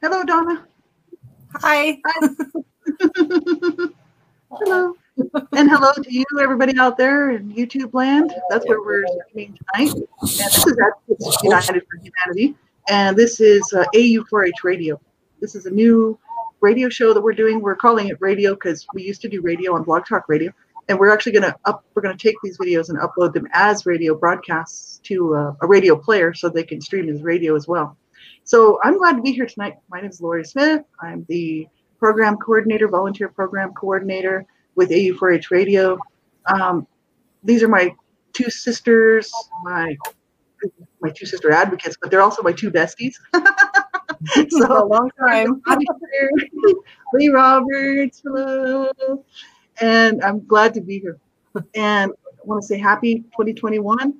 Hello, Donna. Hi. Hi. hello. and hello to you, everybody out there in YouTube land. That's where we're streaming tonight. And this is Advocates United for Humanity. And this is uh, AU4H Radio. This is a new radio show that we're doing. We're calling it radio because we used to do radio on Blog Talk Radio. And we're actually going to up, we're going to take these videos and upload them as radio broadcasts to uh, a radio player so they can stream as radio as well. So I'm glad to be here tonight. My name is Lori Smith. I'm the program coordinator, volunteer program coordinator with AU4H Radio. Um, these are my two sisters, my my two sister advocates, but they're also my two besties. so a long time. Lee Roberts, hello. And I'm glad to be here. And I want to say happy 2021.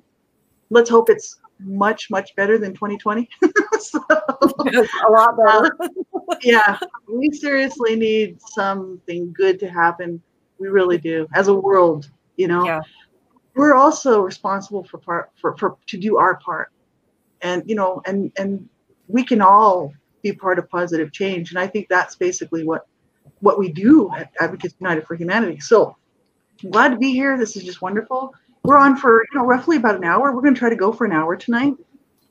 Let's hope it's much, much better than 2020. so, a lot better. Uh, yeah, we seriously need something good to happen. We really do, as a world. You know, yeah. we're also responsible for part for, for to do our part, and you know, and and we can all be part of positive change. And I think that's basically what what we do at Advocates United for Humanity. So I'm glad to be here. This is just wonderful. We're on for you know roughly about an hour. We're going to try to go for an hour tonight.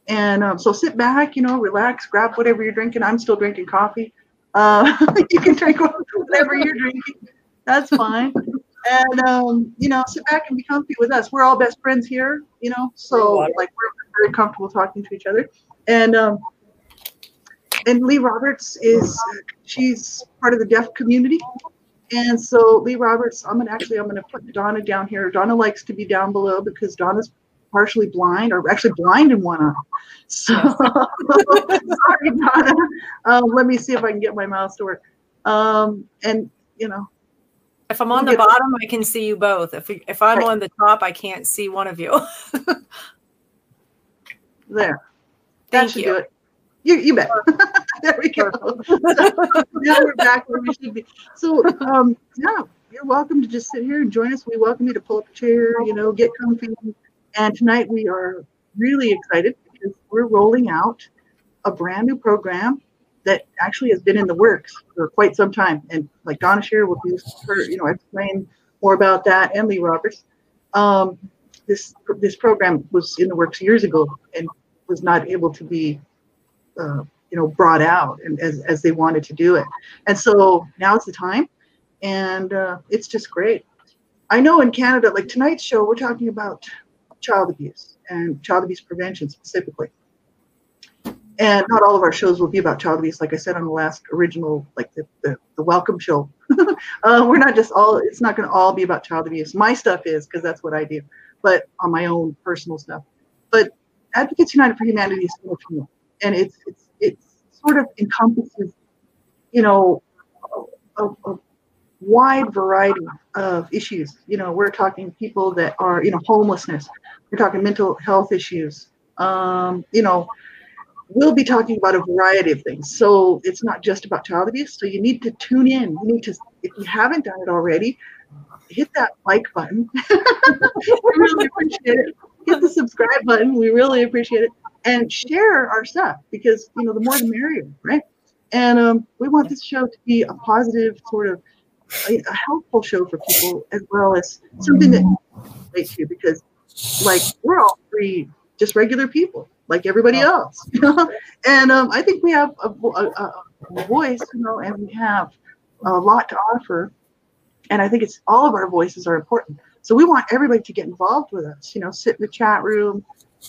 And um, so sit back, you know, relax, grab whatever you're drinking. I'm still drinking coffee. Uh, you can drink whatever you're drinking. That's fine. And um, you know, sit back and be comfy with us. We're all best friends here, you know, so like we're very comfortable talking to each other. And um, and Lee Roberts is she's part of the deaf community. And so Lee Roberts, I'm gonna actually I'm gonna put Donna down here. Donna likes to be down below because Donna's partially blind or actually blind in one eye. So sorry, Donna. Um, let me see if I can get my mouse to work. Um, and you know, if I'm on the bottom, I can see you both. If if I'm right. on the top, I can't see one of you. there. Thank that should you. do it. You, you bet. there we go. So, now we're back where we should be. So, um, yeah, you're welcome to just sit here and join us. We welcome you to pull up a chair, you know, get comfy. And tonight we are really excited because we're rolling out a brand new program that actually has been in the works for quite some time. And like Donna Shear will do her, you know, explain more about that and Lee Roberts. Um, this this program was in the works years ago and was not able to be uh, you know brought out and as, as they wanted to do it. And so now it's the time and uh, it's just great. I know in canada like tonight's show we're talking about child abuse and child abuse prevention specifically. And not all of our shows will be about child abuse like i said on the last original like the, the, the welcome show. Uh, we're not just all it's not going to all be about child abuse. My stuff is because that's what i do but on my own personal stuff. But advocates united for humanity is so much and it's it's it's sort of encompasses, you know, a, a, wide variety of issues. You know, we're talking people that are, you know, homelessness. We're talking mental health issues. Um, you know, we'll be talking about a variety of things. So it's not just about child abuse. So you need to tune in. You need to, if you haven't done it already, hit that like button. we really appreciate it. Hit the subscribe button. We really appreciate it and share our stuff because you know the more the merrier, right? And um, we want this show to be a positive sort of a, a helpful show for people as well as something that relates to because like we're all three just regular people like everybody else, you know? and um, I think we have a, a, a voice, you know, and we have a lot to offer. And I think it's all of our voices are important. So we want everybody to get involved with us. You know, sit in the chat room,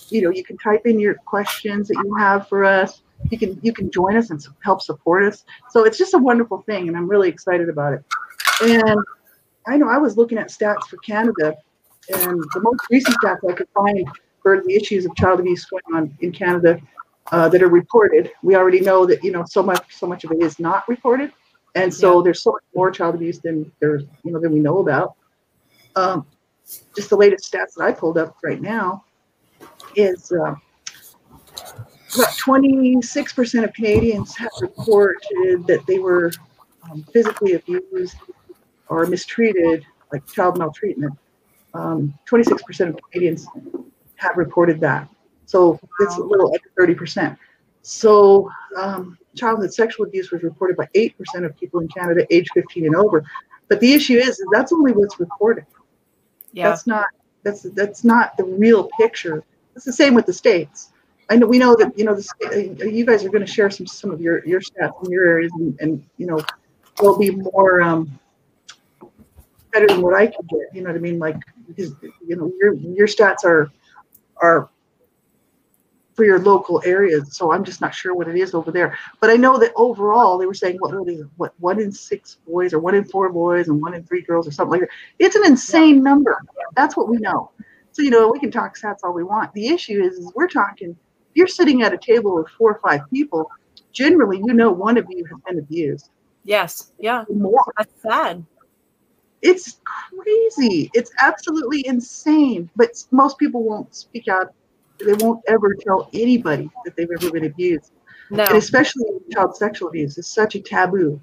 you know, you can type in your questions that you have for us. You can you can join us and help support us. So it's just a wonderful thing, and I'm really excited about it. And I know I was looking at stats for Canada, and the most recent stats I could find for the issues of child abuse going on in Canada uh, that are reported. We already know that you know so much so much of it is not reported, and so yeah. there's so much more child abuse than there's you know than we know about. Um, just the latest stats that I pulled up right now is uh, about 26% of Canadians have reported that they were um, physically abused or mistreated, like child maltreatment. Um, 26% of Canadians have reported that. So it's a little like 30%. So, um, childhood sexual abuse was reported by 8% of people in Canada age 15 and over. But the issue is, is that's only what's reported. Yeah. That's not that's that's not the real picture. It's the same with the states. I know we know that you know the, uh, you guys are going to share some some of your your stats in your areas, and, and you know will be more um, better than what I can get. You know what I mean? Like because you know your your stats are are for your local areas. So I'm just not sure what it is over there. But I know that overall they were saying what what one in six boys or one in four boys and one in three girls or something like that. It's an insane number. That's what we know. So you know we can talk stats all we want. The issue is, is we're talking. You're sitting at a table with four or five people. Generally, you know one of you has been abused. Yes. Yeah. More. That's sad. It's crazy. It's absolutely insane. But most people won't speak out they won't ever tell anybody that they've ever been abused. No. And especially child sexual abuse is such a taboo.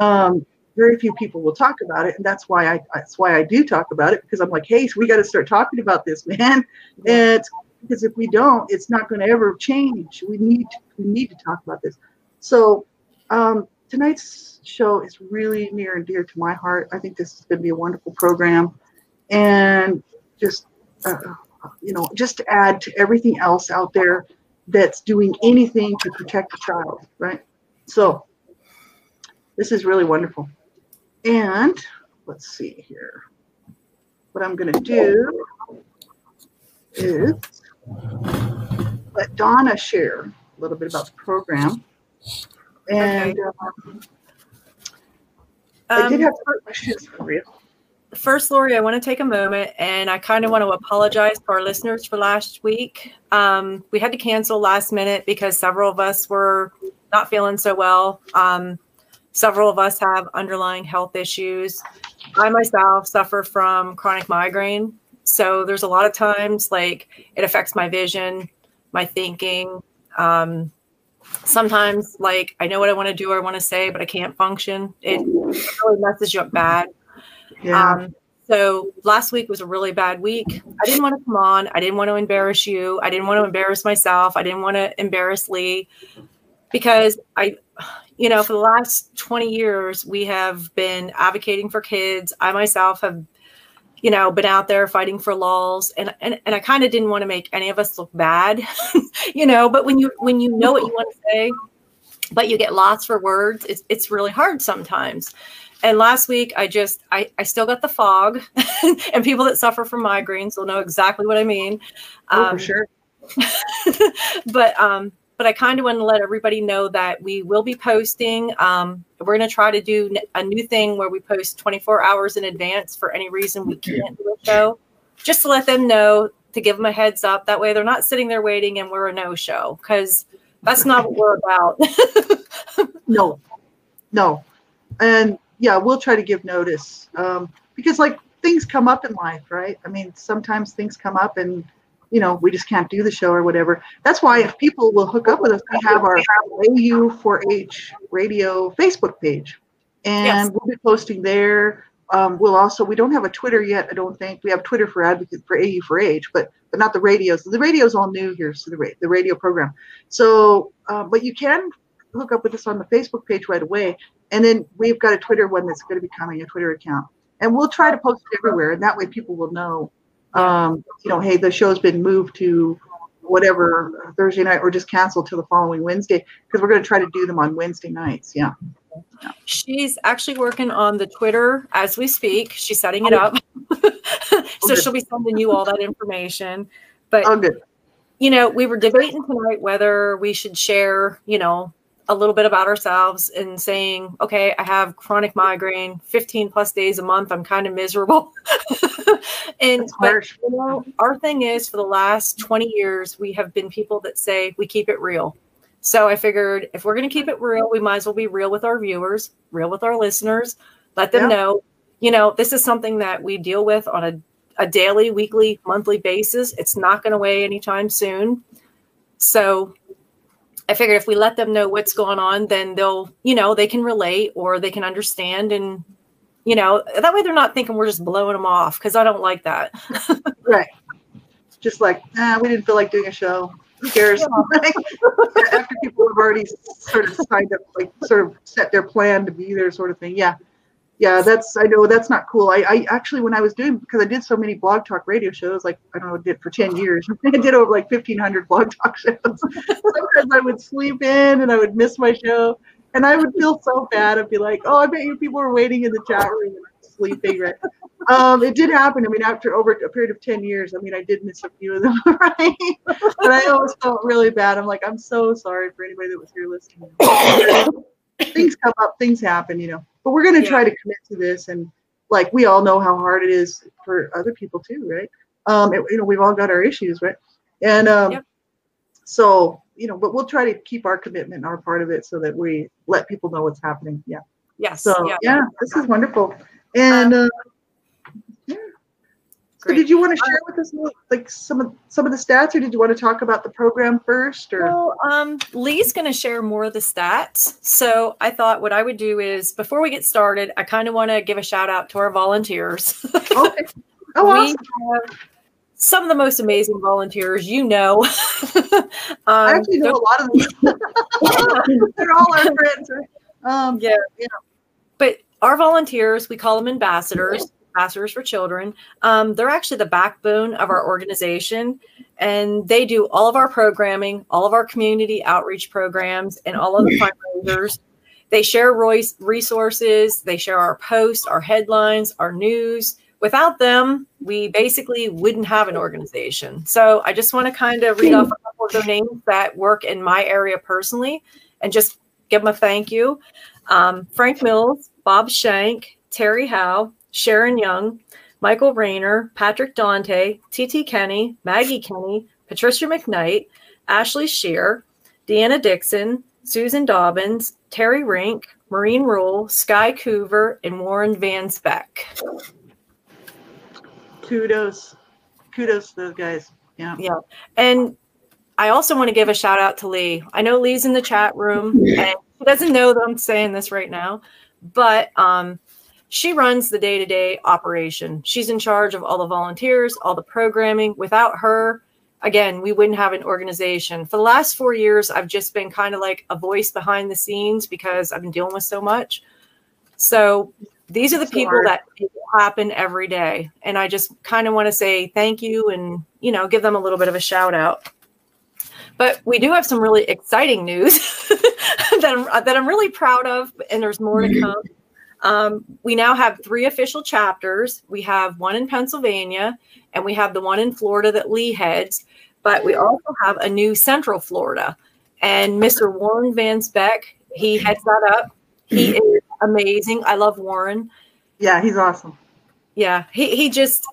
Um, very few people will talk about it, and that's why I that's why I do talk about it because I'm like, hey, we got to start talking about this, man. And because if we don't, it's not going to ever change. We need to, we need to talk about this. So um, tonight's show is really near and dear to my heart. I think this is going to be a wonderful program, and just uh, you know, just to add to everything else out there that's doing anything to protect the child, right? So this is really wonderful. And let's see here. What I'm going to do is let Donna share a little bit about the program. And okay. um, I did um, have questions for you first, Lori, I want to take a moment and I kind of want to apologize to our listeners for last week. Um, we had to cancel last minute because several of us were not feeling so well. Um, several of us have underlying health issues. I myself suffer from chronic migraine. So there's a lot of times like it affects my vision, my thinking. Um, sometimes like I know what I want to do or I want to say, but I can't function. It really messes you up bad. Yeah. Um, so last week was a really bad week. I didn't want to come on. I didn't want to embarrass you. I didn't want to embarrass myself. I didn't want to embarrass Lee because I, you know, for the last 20 years, we have been advocating for kids. I myself have, you know, been out there fighting for laws and, and, and I kind of didn't want to make any of us look bad, you know, but when you, when you know what you want to say, but you get lost for words, it's, it's really hard sometimes. And last week i just i, I still got the fog and people that suffer from migraines will know exactly what i mean. Oh, um, for sure. but um but i kind of want to let everybody know that we will be posting um we're going to try to do a new thing where we post 24 hours in advance for any reason we can't do a show. Just to let them know to give them a heads up that way they're not sitting there waiting and we're a no show because that's not what we're about. No. No. And yeah, we'll try to give notice um, because like things come up in life, right? I mean, sometimes things come up and you know we just can't do the show or whatever. That's why if people will hook up with us, we have our AU4H radio Facebook page, and yes. we'll be posting there. Um, we'll also we don't have a Twitter yet. I don't think we have Twitter for advocate for AU4H, but but not the radios. The radio's all new here, so the ra- the radio program. So, uh, but you can hook up with us on the Facebook page right away. And then we've got a Twitter one that's going to be coming, a Twitter account. And we'll try to post it everywhere. And that way people will know, um, you know, hey, the show's been moved to whatever Thursday night or just canceled till the following Wednesday because we're going to try to do them on Wednesday nights. Yeah. yeah. She's actually working on the Twitter as we speak. She's setting it up. so she'll be sending you all that information. But, oh, you know, we were debating tonight whether we should share, you know, a little bit about ourselves and saying, okay, I have chronic migraine, 15 plus days a month. I'm kind of miserable. and but, you know, our thing is for the last 20 years, we have been people that say we keep it real. So I figured if we're going to keep it real, we might as well be real with our viewers, real with our listeners, let them yeah. know, you know, this is something that we deal with on a, a daily, weekly, monthly basis. It's not going away anytime soon. So I figured if we let them know what's going on, then they'll, you know, they can relate or they can understand. And, you know, that way they're not thinking we're just blowing them off because I don't like that. right. Just like, ah, we didn't feel like doing a show. Who cares? After people have already sort of signed up, like sort of set their plan to be there, sort of thing. Yeah, yeah. That's I know that's not cool. I, I actually when I was doing because I did so many blog talk radio shows, like I don't know, did for ten years. I did over like fifteen hundred blog talk shows. Sometimes I would sleep in and I would miss my show, and I would feel so bad. I'd be like, oh, I bet you people were waiting in the chat room and I'm sleeping. Right? um, it did happen. I mean, after over a period of 10 years, I mean, I did miss a few of them, right? but I always felt really bad. I'm like, I'm so sorry for anybody that was here listening. things come up, things happen, you know. But we're going to yeah. try to commit to this. And like, we all know how hard it is for other people too, right? Um, it, you know, we've all got our issues, right? And um, yep. so, you know, but we'll try to keep our commitment and our part of it so that we let people know what's happening. Yeah. Yes. So, yeah, yeah this is wonderful. And, um, uh, so did you want to share with us like some of some of the stats, or did you want to talk about the program first? Or well, um, Lee's going to share more of the stats. So I thought what I would do is before we get started, I kind of want to give a shout out to our volunteers. okay. Oh, we awesome. some of the most amazing volunteers you know. um, I actually know a lot of them. They're all our friends. Um, yeah, yeah. But our volunteers, we call them ambassadors. Ambassadors for Children. Um, they're actually the backbone of our organization, and they do all of our programming, all of our community outreach programs, and all of the fundraisers. They share resources, they share our posts, our headlines, our news. Without them, we basically wouldn't have an organization. So I just want to kind of read off a couple of their names that work in my area personally and just give them a thank you. Um, Frank Mills, Bob Shank, Terry Howe, Sharon Young, Michael Rayner, Patrick Dante, TT Kenny, Maggie Kenny, Patricia McKnight, Ashley Shear, Deanna Dixon, Susan Dobbins, Terry Rink, Maureen Rule, Sky Coover, and Warren Van Speck. Kudos. Kudos to those guys. Yeah. Yeah. And I also want to give a shout out to Lee. I know Lee's in the chat room and he doesn't know that I'm saying this right now, but um, she runs the day to day operation. She's in charge of all the volunteers, all the programming. Without her, again, we wouldn't have an organization. For the last four years, I've just been kind of like a voice behind the scenes because I've been dealing with so much. So these are the people that happen every day. And I just kind of want to say thank you and, you know, give them a little bit of a shout out. But we do have some really exciting news that, I'm, that I'm really proud of, and there's more to mm-hmm. come. Um, we now have three official chapters. We have one in Pennsylvania, and we have the one in Florida that Lee heads. But we also have a new Central Florida, and Mr. Warren Van Speck, he heads that up. He is amazing. I love Warren. Yeah, he's awesome. Yeah, he he just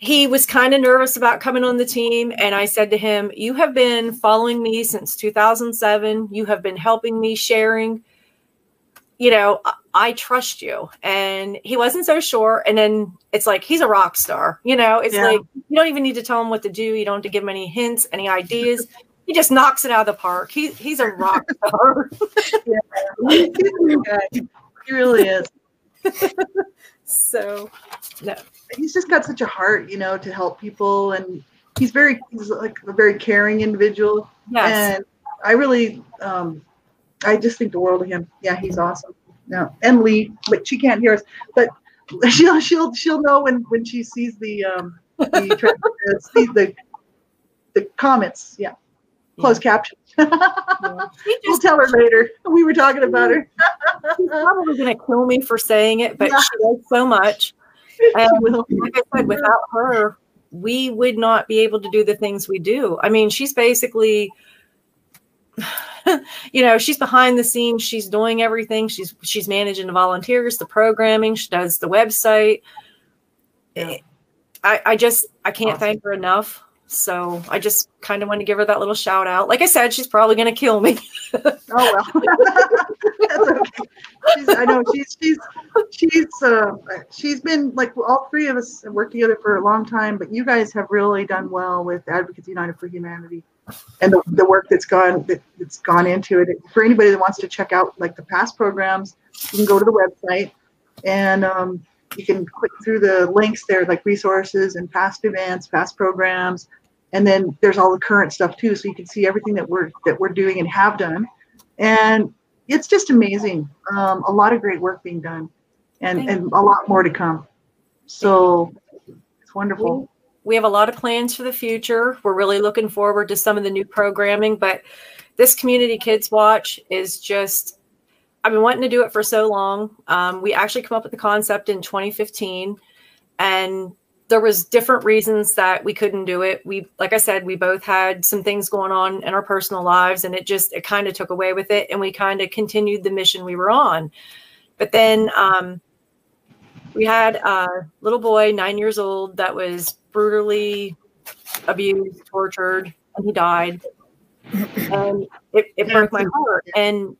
he was kind of nervous about coming on the team and i said to him you have been following me since 2007 you have been helping me sharing you know I trust you. And he wasn't so sure. And then it's like, he's a rock star. You know, it's yeah. like, you don't even need to tell him what to do. You don't have to give him any hints, any ideas. he just knocks it out of the park. He, he's a rock star. yeah. He really is. so, no. He's just got such a heart, you know, to help people. And he's very, he's like a very caring individual. Yes. And I really, um, I just think the world of him. Yeah, he's awesome no, Emily, but she can't hear us. But she'll she'll she'll know when when she sees the um the sees the the comments. Yeah, closed yeah. captions. yeah. we'll tell her later. We were talking about her. She's probably gonna kill me for saying it, but yeah. she does so much. And like I said, without her, we would not be able to do the things we do. I mean, she's basically you know, she's behind the scenes. She's doing everything. She's she's managing the volunteers, the programming. She does the website. Yeah. I, I just I can't awesome. thank her enough. So I just kind of want to give her that little shout out. Like I said, she's probably going to kill me. oh well, that's okay. She's, I know she's she's she's uh, she's been like all three of us have worked together for a long time, but you guys have really done well with Advocates United for Humanity and the, the work that's gone that, that's gone into it. For anybody that wants to check out like the past programs, you can go to the website and um, you can click through the links there, like resources and past events, past programs, and then there's all the current stuff too so you can see everything that we're that we're doing and have done. And it's just amazing um, a lot of great work being done and and a lot more to come. So it's wonderful we have a lot of plans for the future. We're really looking forward to some of the new programming but this community kids watch is just i've been wanting to do it for so long. Um, we actually come up with the concept in 2015 and there was different reasons that we couldn't do it. We like i said we both had some things going on in our personal lives and it just it kind of took away with it and we kind of continued the mission we were on. But then um, we had a little boy nine years old that was brutally abused tortured and he died. And it, it broke my heart. And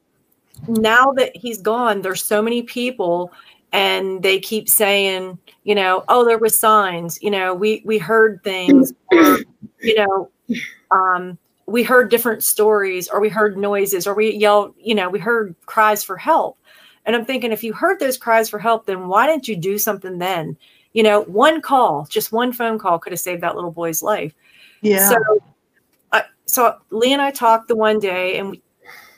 now that he's gone there's so many people and they keep saying you know oh there was signs. You know we we heard things or, you know um we heard different stories or we heard noises or we yelled you know we heard cries for help and i'm thinking if you heard those cries for help then why didn't you do something then? You know one call just one phone call could have saved that little boy's life. Yeah. So uh, so lee and i talked the one day and we,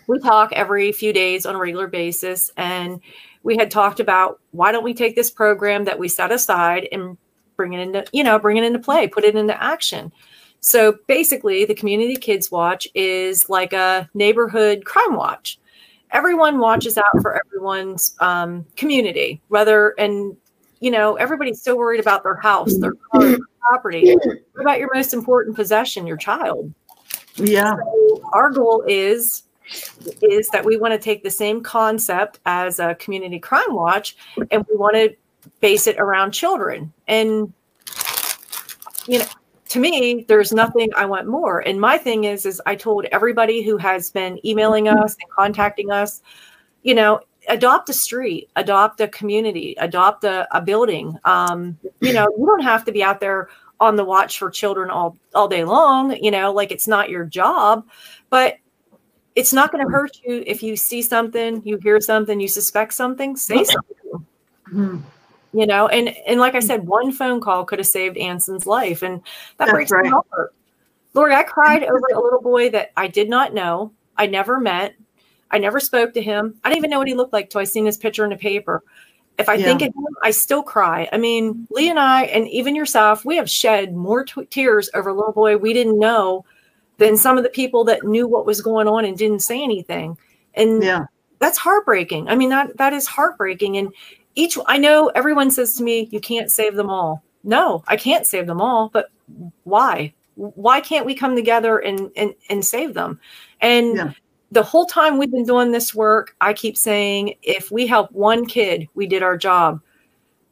we talk every few days on a regular basis. And we had talked about why don't we take this program that we set aside and bring it into you know bring it into play put it into action? So basically the community kids watch is like a neighborhood crime watch everyone watches out for everyone's um, community whether and you know everybody's so worried about their house their car, their property. What about your most important possession your child? Yeah. So our goal is is that we want to take the same concept as a community crime watch and we want to base it around children. And you know, to me, there's nothing I want more. And my thing is, is I told everybody who has been emailing us and contacting us, you know, adopt a street, adopt a community, adopt a, a building. Um, you know, you don't have to be out there on the watch for children all all day long. You know, like it's not your job, but it's not going to hurt you if you see something, you hear something, you suspect something, say something. Mm-hmm. You know, and and like I mm. said, one phone call could have saved Anson's life, and that That's breaks right. my heart. Lori, I cried over a little boy that I did not know, I never met, I never spoke to him. I didn't even know what he looked like till I seen his picture in the paper. If I yeah. think of him, I still cry. I mean, Lee and I, and even yourself, we have shed more t- tears over a little boy we didn't know than some of the people that knew what was going on and didn't say anything. And yeah. that's heartbreaking. I mean, that that is heartbreaking. And each I know everyone says to me, you can't save them all. No, I can't save them all, but why? Why can't we come together and and, and save them? And yeah. the whole time we've been doing this work, I keep saying if we help one kid, we did our job.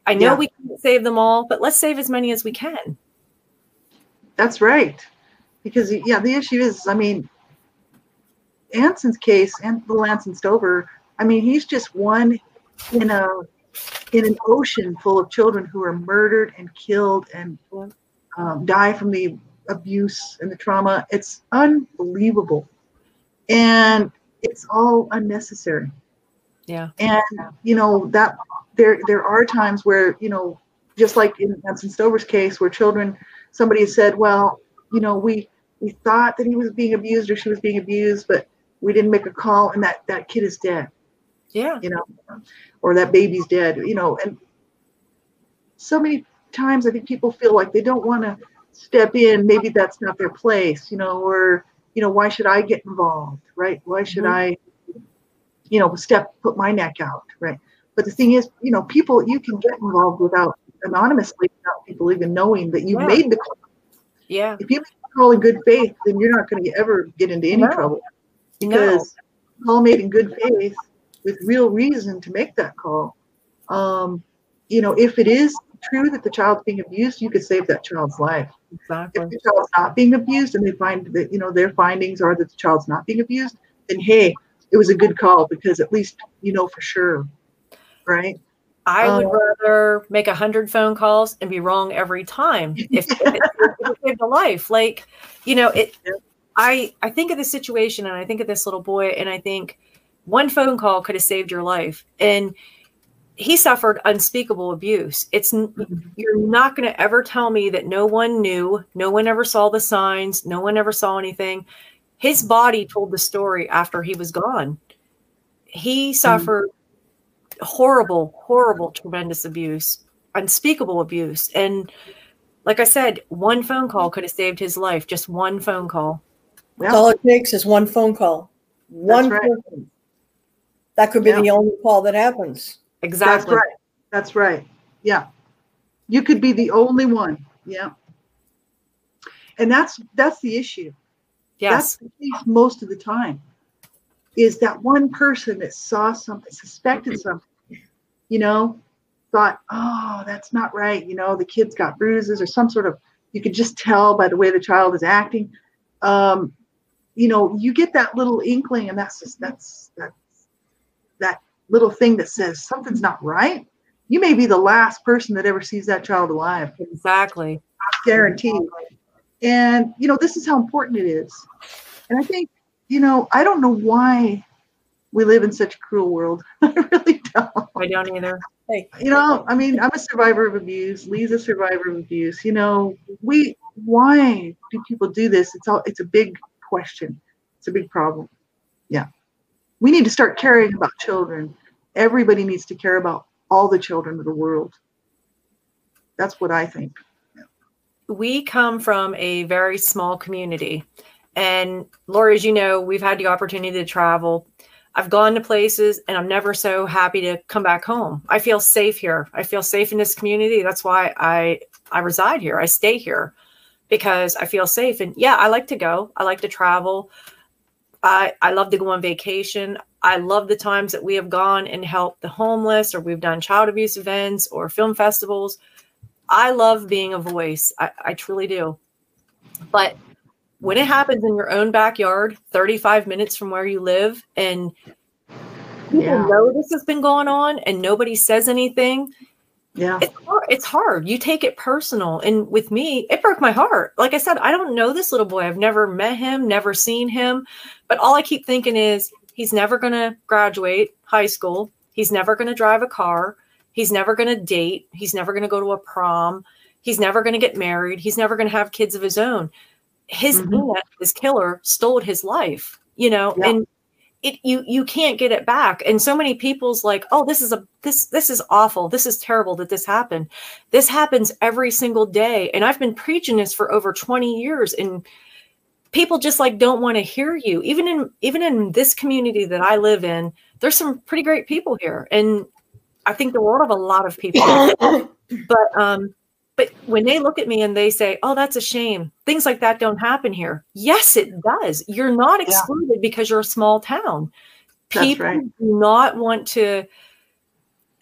I know yeah. we can't save them all, but let's save as many as we can. That's right because yeah, the issue is, I mean, Anson's case and little Anson Stover, I mean, he's just one in a in an ocean full of children who are murdered and killed and um, die from the abuse and the trauma. It's unbelievable, and it's all unnecessary. Yeah, and you know that there there are times where you know, just like in Anson Stover's case, where children, somebody said, well, you know, we we thought that he was being abused or she was being abused, but we didn't make a call, and that that kid is dead. Yeah, you know, or that baby's dead. You know, and so many times I think people feel like they don't want to step in. Maybe that's not their place. You know, or you know, why should I get involved? Right? Why should mm-hmm. I, you know, step put my neck out? Right? But the thing is, you know, people you can get involved without anonymously, without people even knowing that you yeah. made the call. Yeah. If you make a call in good faith, then you're not going to ever get into any no. trouble because no. call made in good faith with real reason to make that call. Um, you know, if it is true that the child's being abused, you could save that child's life. Exactly. If the child's not being abused and they find that, you know, their findings are that the child's not being abused, then hey, it was a good call because at least you know for sure. Right. I would um, rather make a hundred phone calls and be wrong every time if, it saved a life. Like, you know, it. I I think of the situation and I think of this little boy and I think one phone call could have saved your life. And he suffered unspeakable abuse. It's you're not going to ever tell me that no one knew, no one ever saw the signs, no one ever saw anything. His body told the story after he was gone. He suffered mm-hmm. horrible, horrible, tremendous abuse, unspeakable abuse. And like I said, one phone call could have saved his life. Just one phone call. Yeah. All it takes is one phone call. One right. person. That could be yeah. the only call that happens. Exactly. That's right. That's right. Yeah. You could be the only one. Yeah. And that's that's the issue. Yes. That's the case most of the time. Is that one person that saw something, suspected something, you know, thought, oh, that's not right. You know, the kid's got bruises or some sort of, you could just tell by the way the child is acting. Um, you know, you get that little inkling, and that's just, that's, that's, that little thing that says something's not right, you may be the last person that ever sees that child alive. Exactly. Guaranteed. And, you know, this is how important it is. And I think, you know, I don't know why we live in such a cruel world. I really don't. I don't either. Hey. You know, I mean, I'm a survivor of abuse. Lee's a survivor of abuse. You know, we why do people do this? It's all it's a big question. It's a big problem. Yeah. We need to start caring about children everybody needs to care about all the children of the world. That's what I think. We come from a very small community. And Lori, as you know, we've had the opportunity to travel. I've gone to places and I'm never so happy to come back home. I feel safe here. I feel safe in this community. That's why I I reside here. I stay here because I feel safe. And yeah, I like to go. I like to travel. I, I love to go on vacation. I love the times that we have gone and helped the homeless, or we've done child abuse events or film festivals. I love being a voice. I, I truly do. But when it happens in your own backyard, 35 minutes from where you live, and people yeah. know this has been going on and nobody says anything, yeah. It's hard. it's hard. You take it personal and with me it broke my heart. Like i said i don't know this little boy. I've never met him never seen him but all i keep thinking is he's never going to graduate high school. He's never going to drive a car. He's never going to date. He's never going to go to a prom. He's never going to get married. He's never going to have kids of his own. His mm-hmm. his killer stole his life you know yeah. and it you you can't get it back. And so many people's like oh this is a this this is awful. This is terrible that this happened. This happens every single day. And i've been preaching this for over 20 years and people just like don't want to hear you. Even in even in this community that i live in there's some pretty great people here. And i think the world of a lot of people. But um but when they look at me and they say, oh, that's a shame, things like that don't happen here. Yes, it does. You're not excluded yeah. because you're a small town. People right. do not want to,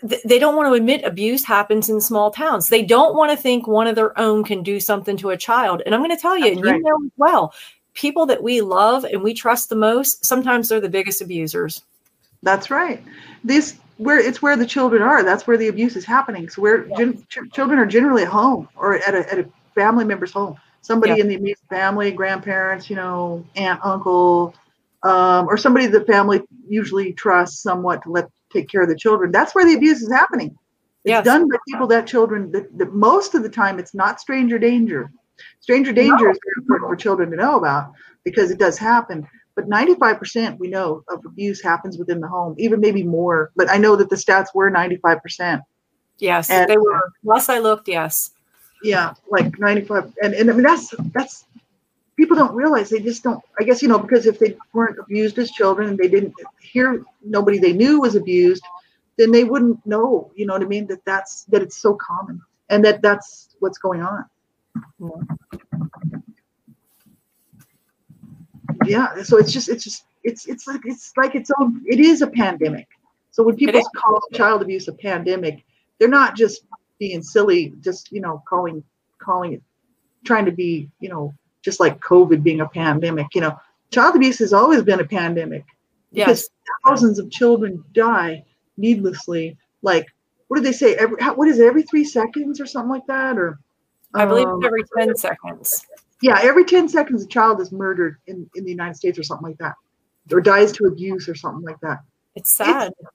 they don't want to admit abuse happens in small towns. They don't want to think one of their own can do something to a child. And I'm going to tell you, right. you know as well, people that we love and we trust the most, sometimes they're the biggest abusers. That's right. This where it's where the children are. That's where the abuse is happening. So where yeah. gen- ch- children are generally at home or at a, at a family member's home. Somebody yeah. in the immediate family, grandparents, you know, aunt, uncle, um, or somebody the family usually trusts somewhat to let take care of the children. That's where the abuse is happening. It's yes. done by people that children that, that, most of the time it's not stranger danger. Stranger danger no. is very important for children to know about because it does happen but 95% we know of abuse happens within the home, even maybe more. But I know that the stats were 95%. Yes, and, they were. Last I looked, yes. Yeah, like 95. And, and I mean, that's, that's, people don't realize they just don't, I guess, you know, because if they weren't abused as children and they didn't hear nobody they knew was abused, then they wouldn't know, you know what I mean? That that's, that it's so common and that that's what's going on. Yeah yeah so it's just it's just it's it's like it's like its own it is a pandemic. So when people call child abuse a pandemic they're not just being silly just you know calling calling it trying to be you know just like covid being a pandemic you know. Child abuse has always been a pandemic because yes. thousands of children die needlessly like what do they say every what is it every three seconds or something like that or i believe um, every 10 seconds yeah, every 10 seconds a child is murdered in, in the United States or something like that, or dies to abuse or something like that. It's sad. It's,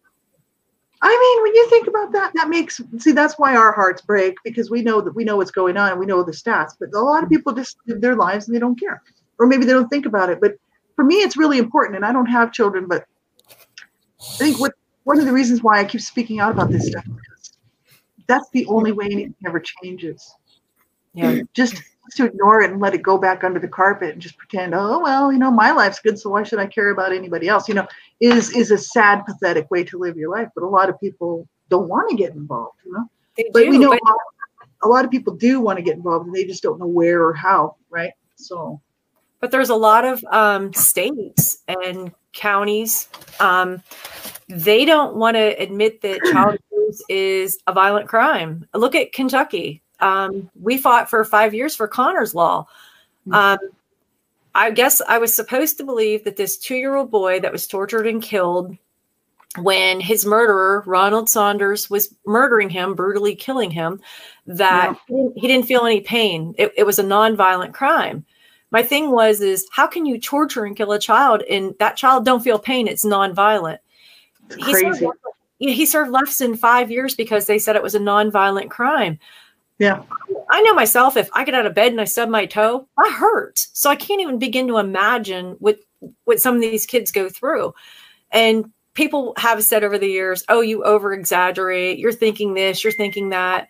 I mean, when you think about that, that makes see that's why our hearts break because we know that we know what's going on and we know the stats. But a lot of people just live their lives and they don't care, or maybe they don't think about it. But for me, it's really important, and I don't have children, but I think what one of the reasons why I keep speaking out about this stuff because that's the only way anything ever changes. Yeah, just to ignore it and let it go back under the carpet and just pretend, oh well, you know, my life's good, so why should I care about anybody else? You know, is is a sad, pathetic way to live your life. But a lot of people don't want to get involved, you know. they But do. we know but- a lot- a lot of people do want to get involved and they just don't know where or how, right? So but there's a lot of um, states and counties um, they don't want to admit that child abuse is a violent crime look at kentucky um, we fought for five years for connor's law. Um, i guess i was supposed to believe that this two-year-old boy that was tortured and killed when his murderer ronald saunders was murdering him brutally killing him that he, didn't, he didn't feel any pain. It, it was a non-violent crime. My thing was is how can you torture and kill a child and that child don't feel pain? It's non-violent. It's he served, crazy. he served less than five years because they said it was a non-violent crime Yeah. i know myself if i get out of bed and i stub my toe i hurt. So i can't even begin to imagine what what some of these kids go through. And people have said over the years oh you over exaggerate you're thinking this you're thinking that.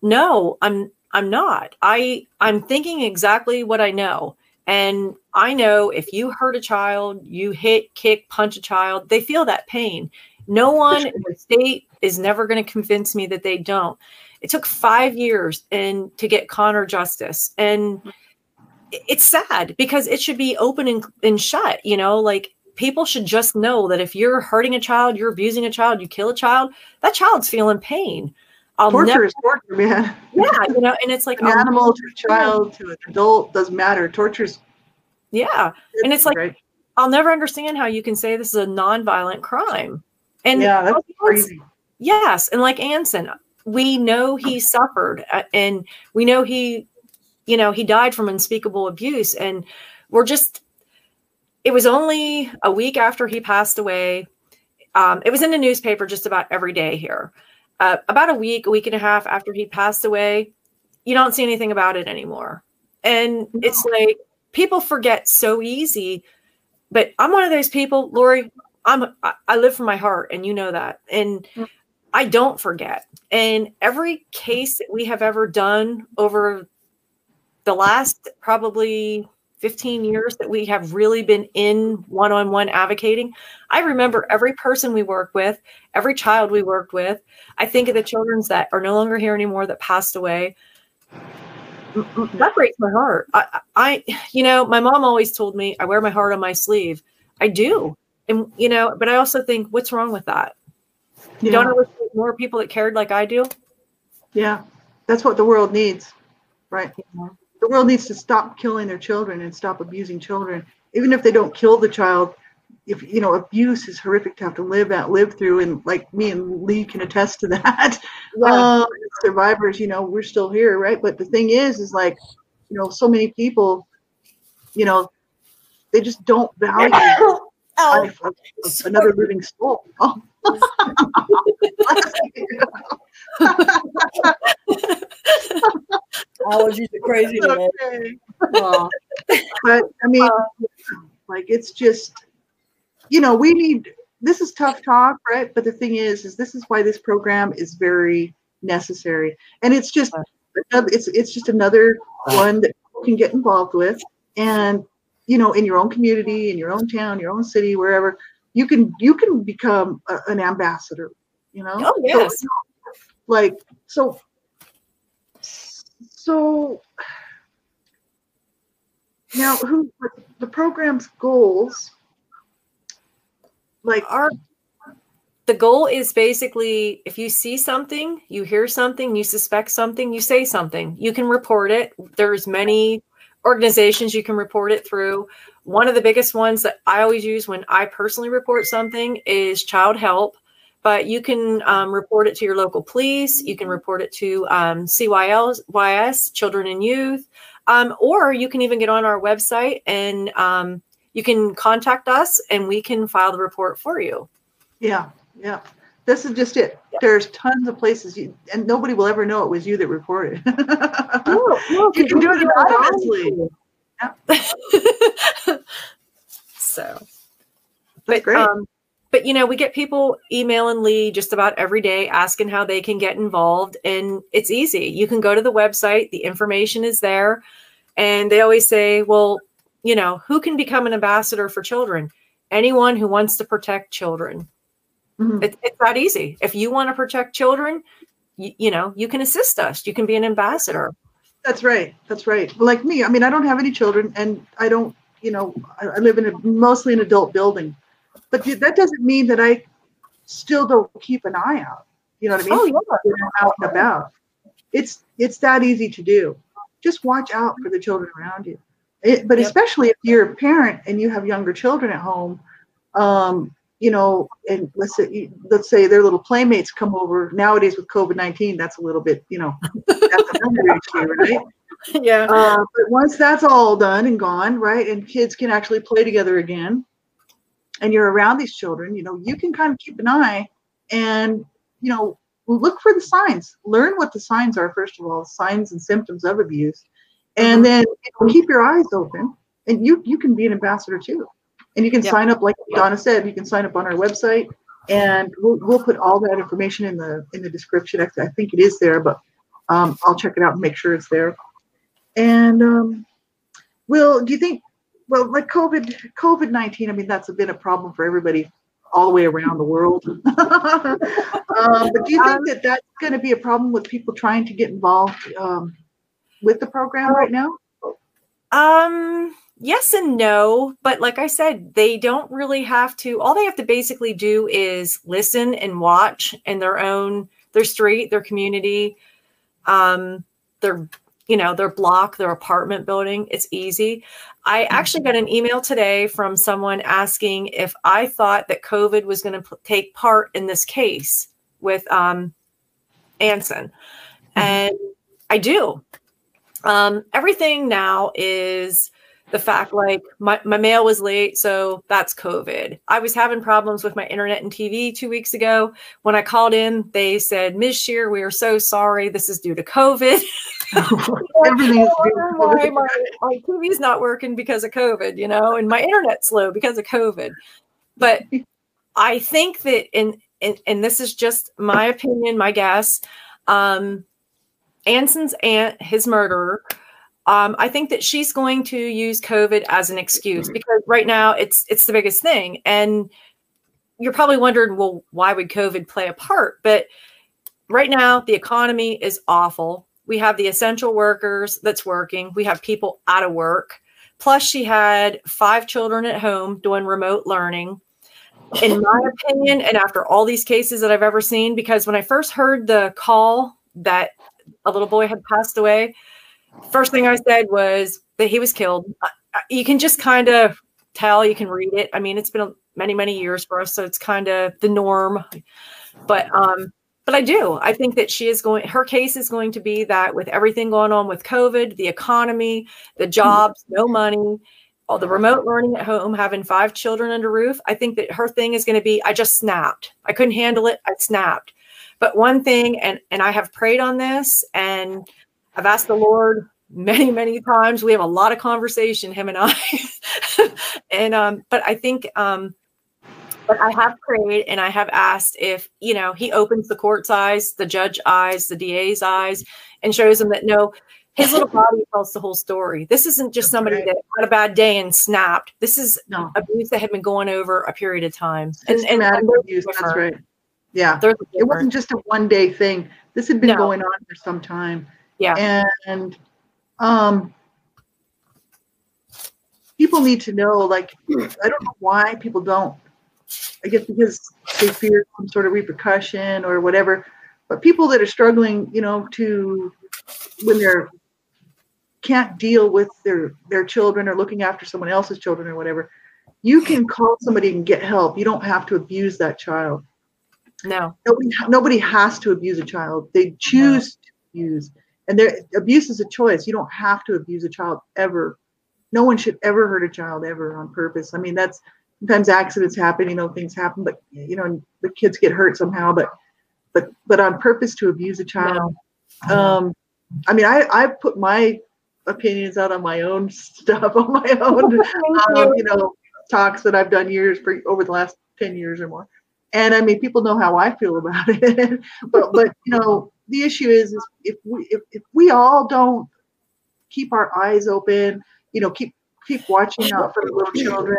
No i'm i'm not. I i'm thinking exactly what i know. And i know if you hurt a child you hit kick punch a child they feel that pain. No one in the state is never going to convince me that they don't it took five years and to get connor justice and it's sad because it should be open and, and shut you know like people should just know that if you're hurting a child you're abusing a child you kill a child that child's feeling pain i'll torture never is torture, man. yeah you know and it's like An I'll animal to a child to an adult doesn't matter. Torture's yeah And it's like- right? i'll never understand how you can say this is a non-violent crime and yeah, that's crazy. yes and like anson we know he suffered uh, and we know he you know he died from unspeakable abuse and we're just it was only a week after he passed away. Um, it was in the newspaper just about every day here. Uh, about a week a week and a half after he passed away you don't see anything about it anymore. And it's like people forget so easy but i'm one of those people lori i'm I- i live from my heart and you know that. And i don't forget. And every case that we have ever done over the last probably 15 years that we have really been in one-on-one advocating i remember every person we worked with every child we worked with. I think of the children's that are no longer here anymore that passed away. That breaks my heart. I, I you know my mom always told me i wear my heart on my sleeve. I do. And you know but i also think what's wrong with that you Yeah. don't know more people that cared like i do Yeah, that's what the world needs, right? The world needs to stop killing their children and stop abusing children, even if they don't kill the child. If you know, abuse is horrific to have to live at, live through, and like me and Lee can attest to that. Um, survivors, you know, we're still here, right? But the thing is, is like, you know, so many people, you know, they just don't value Oh, life of, of another living soul. allergies are crazy today. okay. Well, but I mean, like it's just, you know, we need. This is tough talk, right? But the thing is, is this is why this program is very necessary, and it's just, it's it's just another one that people can get involved with, and you know, in your own community, in your own town, your own city, wherever, you can you can become a, an ambassador. You know. Oh, So, yes. like so. So now, who the program's goals? Like, our the goal is basically if you see something you hear something you suspect something you say something you can report it there's many organizations you can report it through one of the biggest ones that i always use when i personally report something is child help but you can um, report it to your local police you can report it to um, cys children and youth um, or you can even get on our website and um, you can contact us and we can file the report for you yeah, yeah. This is just it. Yep. There's tons of places, you, and nobody will ever know it was you that reported. no, no, you can do it anonymously. So, but great. Um, but you know, we get people emailing Lee just about every day asking how they can get involved, and it's easy. You can go to the website; the information is there, and they always say, "Well, you know, who can become an ambassador for children? Anyone who wants to protect children." Mm-hmm. It, it's that easy. If you want to protect children, you, you know, you can assist us. You can be an ambassador. That's right. That's right. Like me, I mean, I don't have any children, and I don't, you know, I, I live in a mostly an adult building, but that doesn't mean that I still don't keep an eye out. You know what I mean? Oh yeah. You know, out and about. It's it's that easy to do. Just watch out for the children around you. It, but yep. especially if you're a parent and you have younger children at home, um, you know, and let's say let's say their little playmates come over nowadays with COVID nineteen. That's a little bit, you know, that's another issue, right? Yeah. Uh, but once that's all done and gone, right, and kids can actually play together again, and you're around these children, you know, you can kind of keep an eye and you know look for the signs. Learn what the signs are first of all, signs and symptoms of abuse, and mm-hmm. then you know, keep your eyes open. And you you can be an ambassador too. And you can sign up, like Donna said, you can sign up on our website, and we'll, we'll put all that information in the in the description. I think it is there, but um, I'll check it out and make sure it's there. And um, will do you think? Well, like COVID COVID nineteen, I mean that's been a problem for everybody all the way around the world. um, but do you think that that's going to be a problem with people trying to get involved um, with the program right now? Um, yes and no, but like I said, they don't really have to. All they have to basically do is listen and watch in their own their street, their community, um, their you know their block, their apartment building. It's easy. I actually got an email today from someone asking if I thought that COVID was going to p- take part in this case with um, Anson, mm-hmm. and I do. Um, everything now is the fact like my, my mail was late so that's covid. I was having problems with my internet and tv two weeks ago. When i called in they said ms shear we are so sorry. This is due to covid. Everything's my, my, my tv's not working because of covid you know and my internet's slow because of covid. But i think that in and, and this is just my opinion my guess um anson's aunt his murderer um, I think that she's going to use COVID as an excuse mm-hmm. because right now it's it's the biggest thing. And you're probably wondering, well, why would COVID play a part? But right now the economy is awful. We have the essential workers that's working. We have people out of work. Plus, she had five children at home doing remote learning. In my opinion, and after all these cases that I've ever seen, because when I first heard the call that a little boy had passed away, first thing I said was that he was killed. You can just kind of tell, you can read it. I mean, it's been many, many years for us, so it's kind of the norm. But um, but I do. I think that she is going. Her case is going to be that with everything going on with COVID, the economy, the jobs, no money, all the remote learning at home, having five children under roof. I think that her thing is going to be. I just snapped. I couldn't handle it. I snapped. But one thing, and and I have prayed on this, and I've asked the Lord many, many times. We have a lot of conversation, him and I. and um, but I think um, but I have prayed and I have asked if you know he opens the court's eyes, the judge eyes, the DA's eyes, and shows them that no, his little body tells the whole story. This isn't just somebody right. that had a bad day and snapped. This is no. abuse that had been going over a period of time. And, and, and abuse, that's right. Yeah, it wasn't just a one day thing. This had been no. going on for some time. Yeah. And um, people need to know, like, I don't know why people don't. I guess because they fear some sort of repercussion or whatever. But people that are struggling, you know, to when they're can't deal with their their children or looking after someone else's children or whatever, you can call somebody and get help. You don't have to abuse that child. No. Nobody, nobody has to abuse a child. They choose no. to abuse and there abuse is a choice you don't have to abuse a child ever no one should ever hurt a child ever on purpose i mean that's sometimes accidents happen, you know, things happen, but you know, the kids get hurt somehow, but but but on purpose to abuse a child. No. Um, I mean, I I put my opinions out on my own stuff on my own, um, you know, talks that I've done years for over the last ten years or more. And I mean, people know how I feel about it. but but you know, the issue is, is if we if, if we all don't keep our eyes open, you know, keep keep watching out for the little children,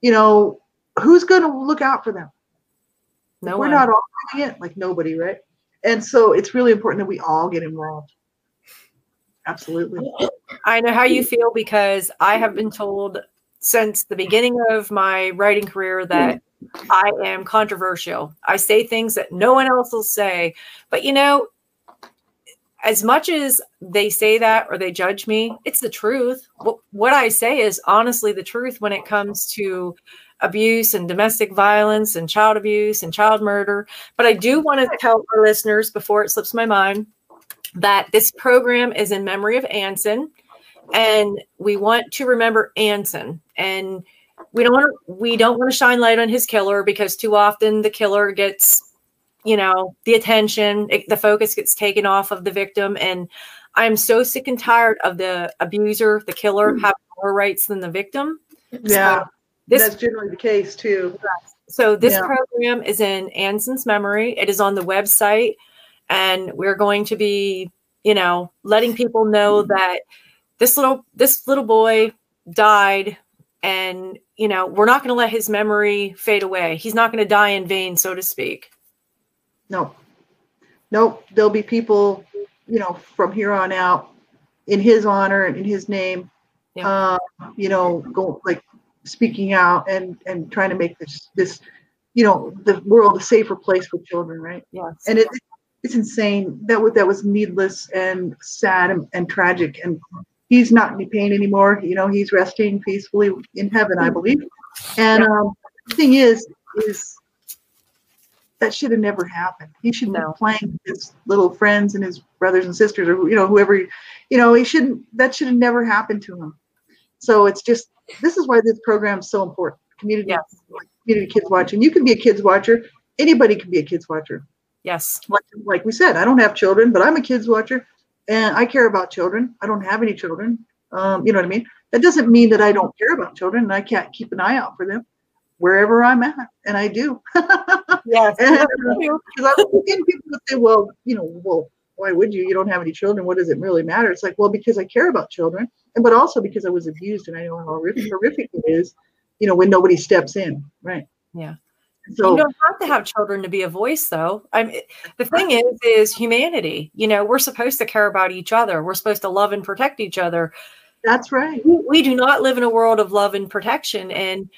you know, who's going to look out for them? No we're one. not all doing it, like nobody, right? And so it's really important that we all get involved. Absolutely. I know how you feel because I have been told since the beginning of my writing career that I am controversial. I say things that no one else will say. But you know, as much as they say that or they judge me, it's the truth. What, I say is honestly the truth when it comes to abuse and domestic violence and child abuse and child murder. But I do want to tell our listeners before it slips my mind that this program is in memory of Anson and we want to remember Anson and we don't want to we don't want to shine light on his killer because too often the killer gets you know the attention it, the focus gets taken off of the victim and i'm so sick and tired of the abuser the killer mm-hmm. having more rights than the victim yeah so this, that's generally the case too so this yeah. program is in anson's memory it is on the website and we're going to be you know letting people know mm-hmm. that this little this little boy died and you know we're not going to let his memory fade away he's not going to die in vain so to speak no, nope. There'll be people, you know, from here on out, in his honor and in his name, yeah. uh, you know, go like speaking out and and trying to make this this, you know, the world a safer place for children, right? Yes. And it, it's insane that was that was needless and sad and, and tragic and he's not in pain anymore you know he's resting peacefully in heaven i believe and um, the thing is is that should have never happened. He should no. be playing with his little friends and his brothers and sisters, or you know, whoever. You know, he shouldn't. That should have never happened to him. So it's just this is why this program is so important. Community, yes. community kids watching. You can be a kids watcher. Anybody can be a kids watcher. Yes. Like, like we said, I don't have children, but I'm a kids watcher, and I care about children. I don't have any children. Um, you know what I mean? That doesn't mean that I don't care about children and I can't keep an eye out for them wherever I'm at, and I do. yes. and, uh, people would say, well, you know, well, why would you? You don't have any children. What does it really matter? It's like, well, because I care about children, and but also because I was abused, and I know how horrific, horrific it is. You know, when nobody steps in, right? Yeah. So, you don't have to have children to be a voice, though. I mean, the thing is, is humanity. You know, we're supposed to care about each other. We're supposed to love and protect each other. That's right. We, we do not live in a world of love and protection, and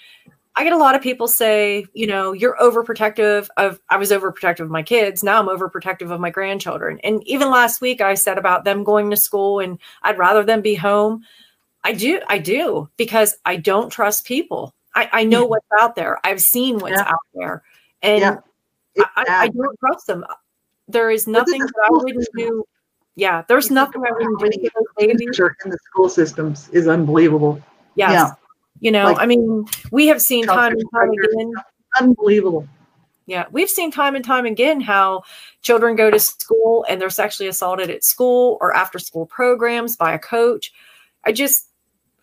I get a lot of people say, you know, you're overprotective of I was overprotective of my kids. Now I'm overprotective of my grandchildren. And even last week I said about them going to school and I'd rather them be home. I do, I do, because I don't trust people. I, I know what's out there. I've seen what's yeah. out there. And yeah. I, I, don't trust them. There is nothing that I wouldn't do. Yeah, there's nothing I wouldn't do. In the school systems is unbelievable. Yes. Yeah. You know, like, I mean, we have seen time and time again. Unbelievable. Yeah, we've seen time and time again how children go to school and they're sexually assaulted at school or after school programs by a coach. I just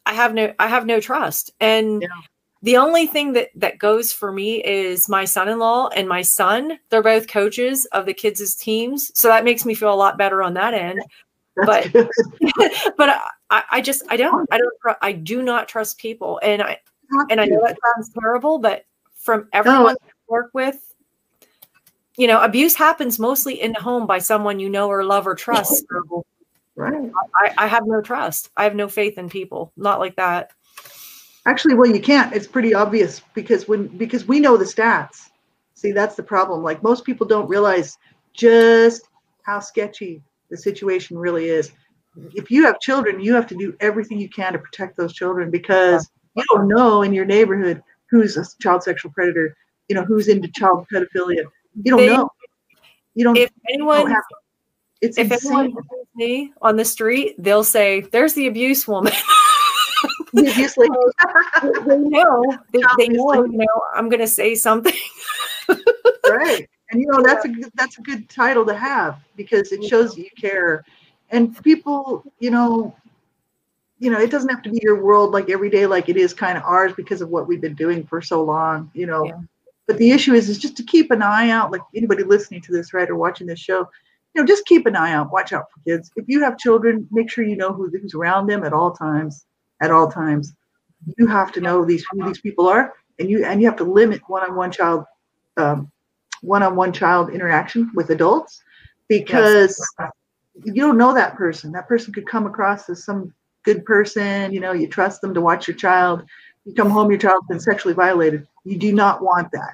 I have no I have no trust. And yeah. The only thing that that goes for me is my son-in-law and my son. They're both coaches of the kids' teams. So that makes me feel a lot better on that end. That's but but I, I just I don't I don't I do not trust people, and I and I know that sounds terrible, but from everyone no. I work with, you know, abuse happens mostly in the home by someone you know or love or trust. So right. I, I have no trust. I have no faith in people. Not like that. Actually, well, you can't. It's pretty obvious because when because we know the stats. See, that's the problem. Like most people don't realize just how sketchy the situation really is if you have children, you have to do everything you can to protect those children because you don't know in your neighborhood who's a child sexual predator, you know, who's into child pedophilia. You don't they, know. You don't. If anyone, don't it's if insane. anyone me on the street, they'll say, "There's the abuse woman." Obviously. they know. They, they know. You know, I'm going to say something. right, and you know that's a that's a good title to have because it shows you care, and people, you know, you know, it doesn't have to be your world like every day like it is kind of ours because of what we've been doing for so long, you know. Yeah. But the issue is is just to keep an eye out, like anybody listening to this, right, or watching this show, you know, just keep an eye out. Watch out for kids. If you have children, make sure you know who, who's around them at all times. At all times, you have to know these who these people are, and you and you have to limit one-on-one child, um, one-on-one child interaction with adults, because yes. you don't know that person. That person could come across as some good person. You know, you trust them to watch your child. You come home, your child's been sexually violated. You do not want that.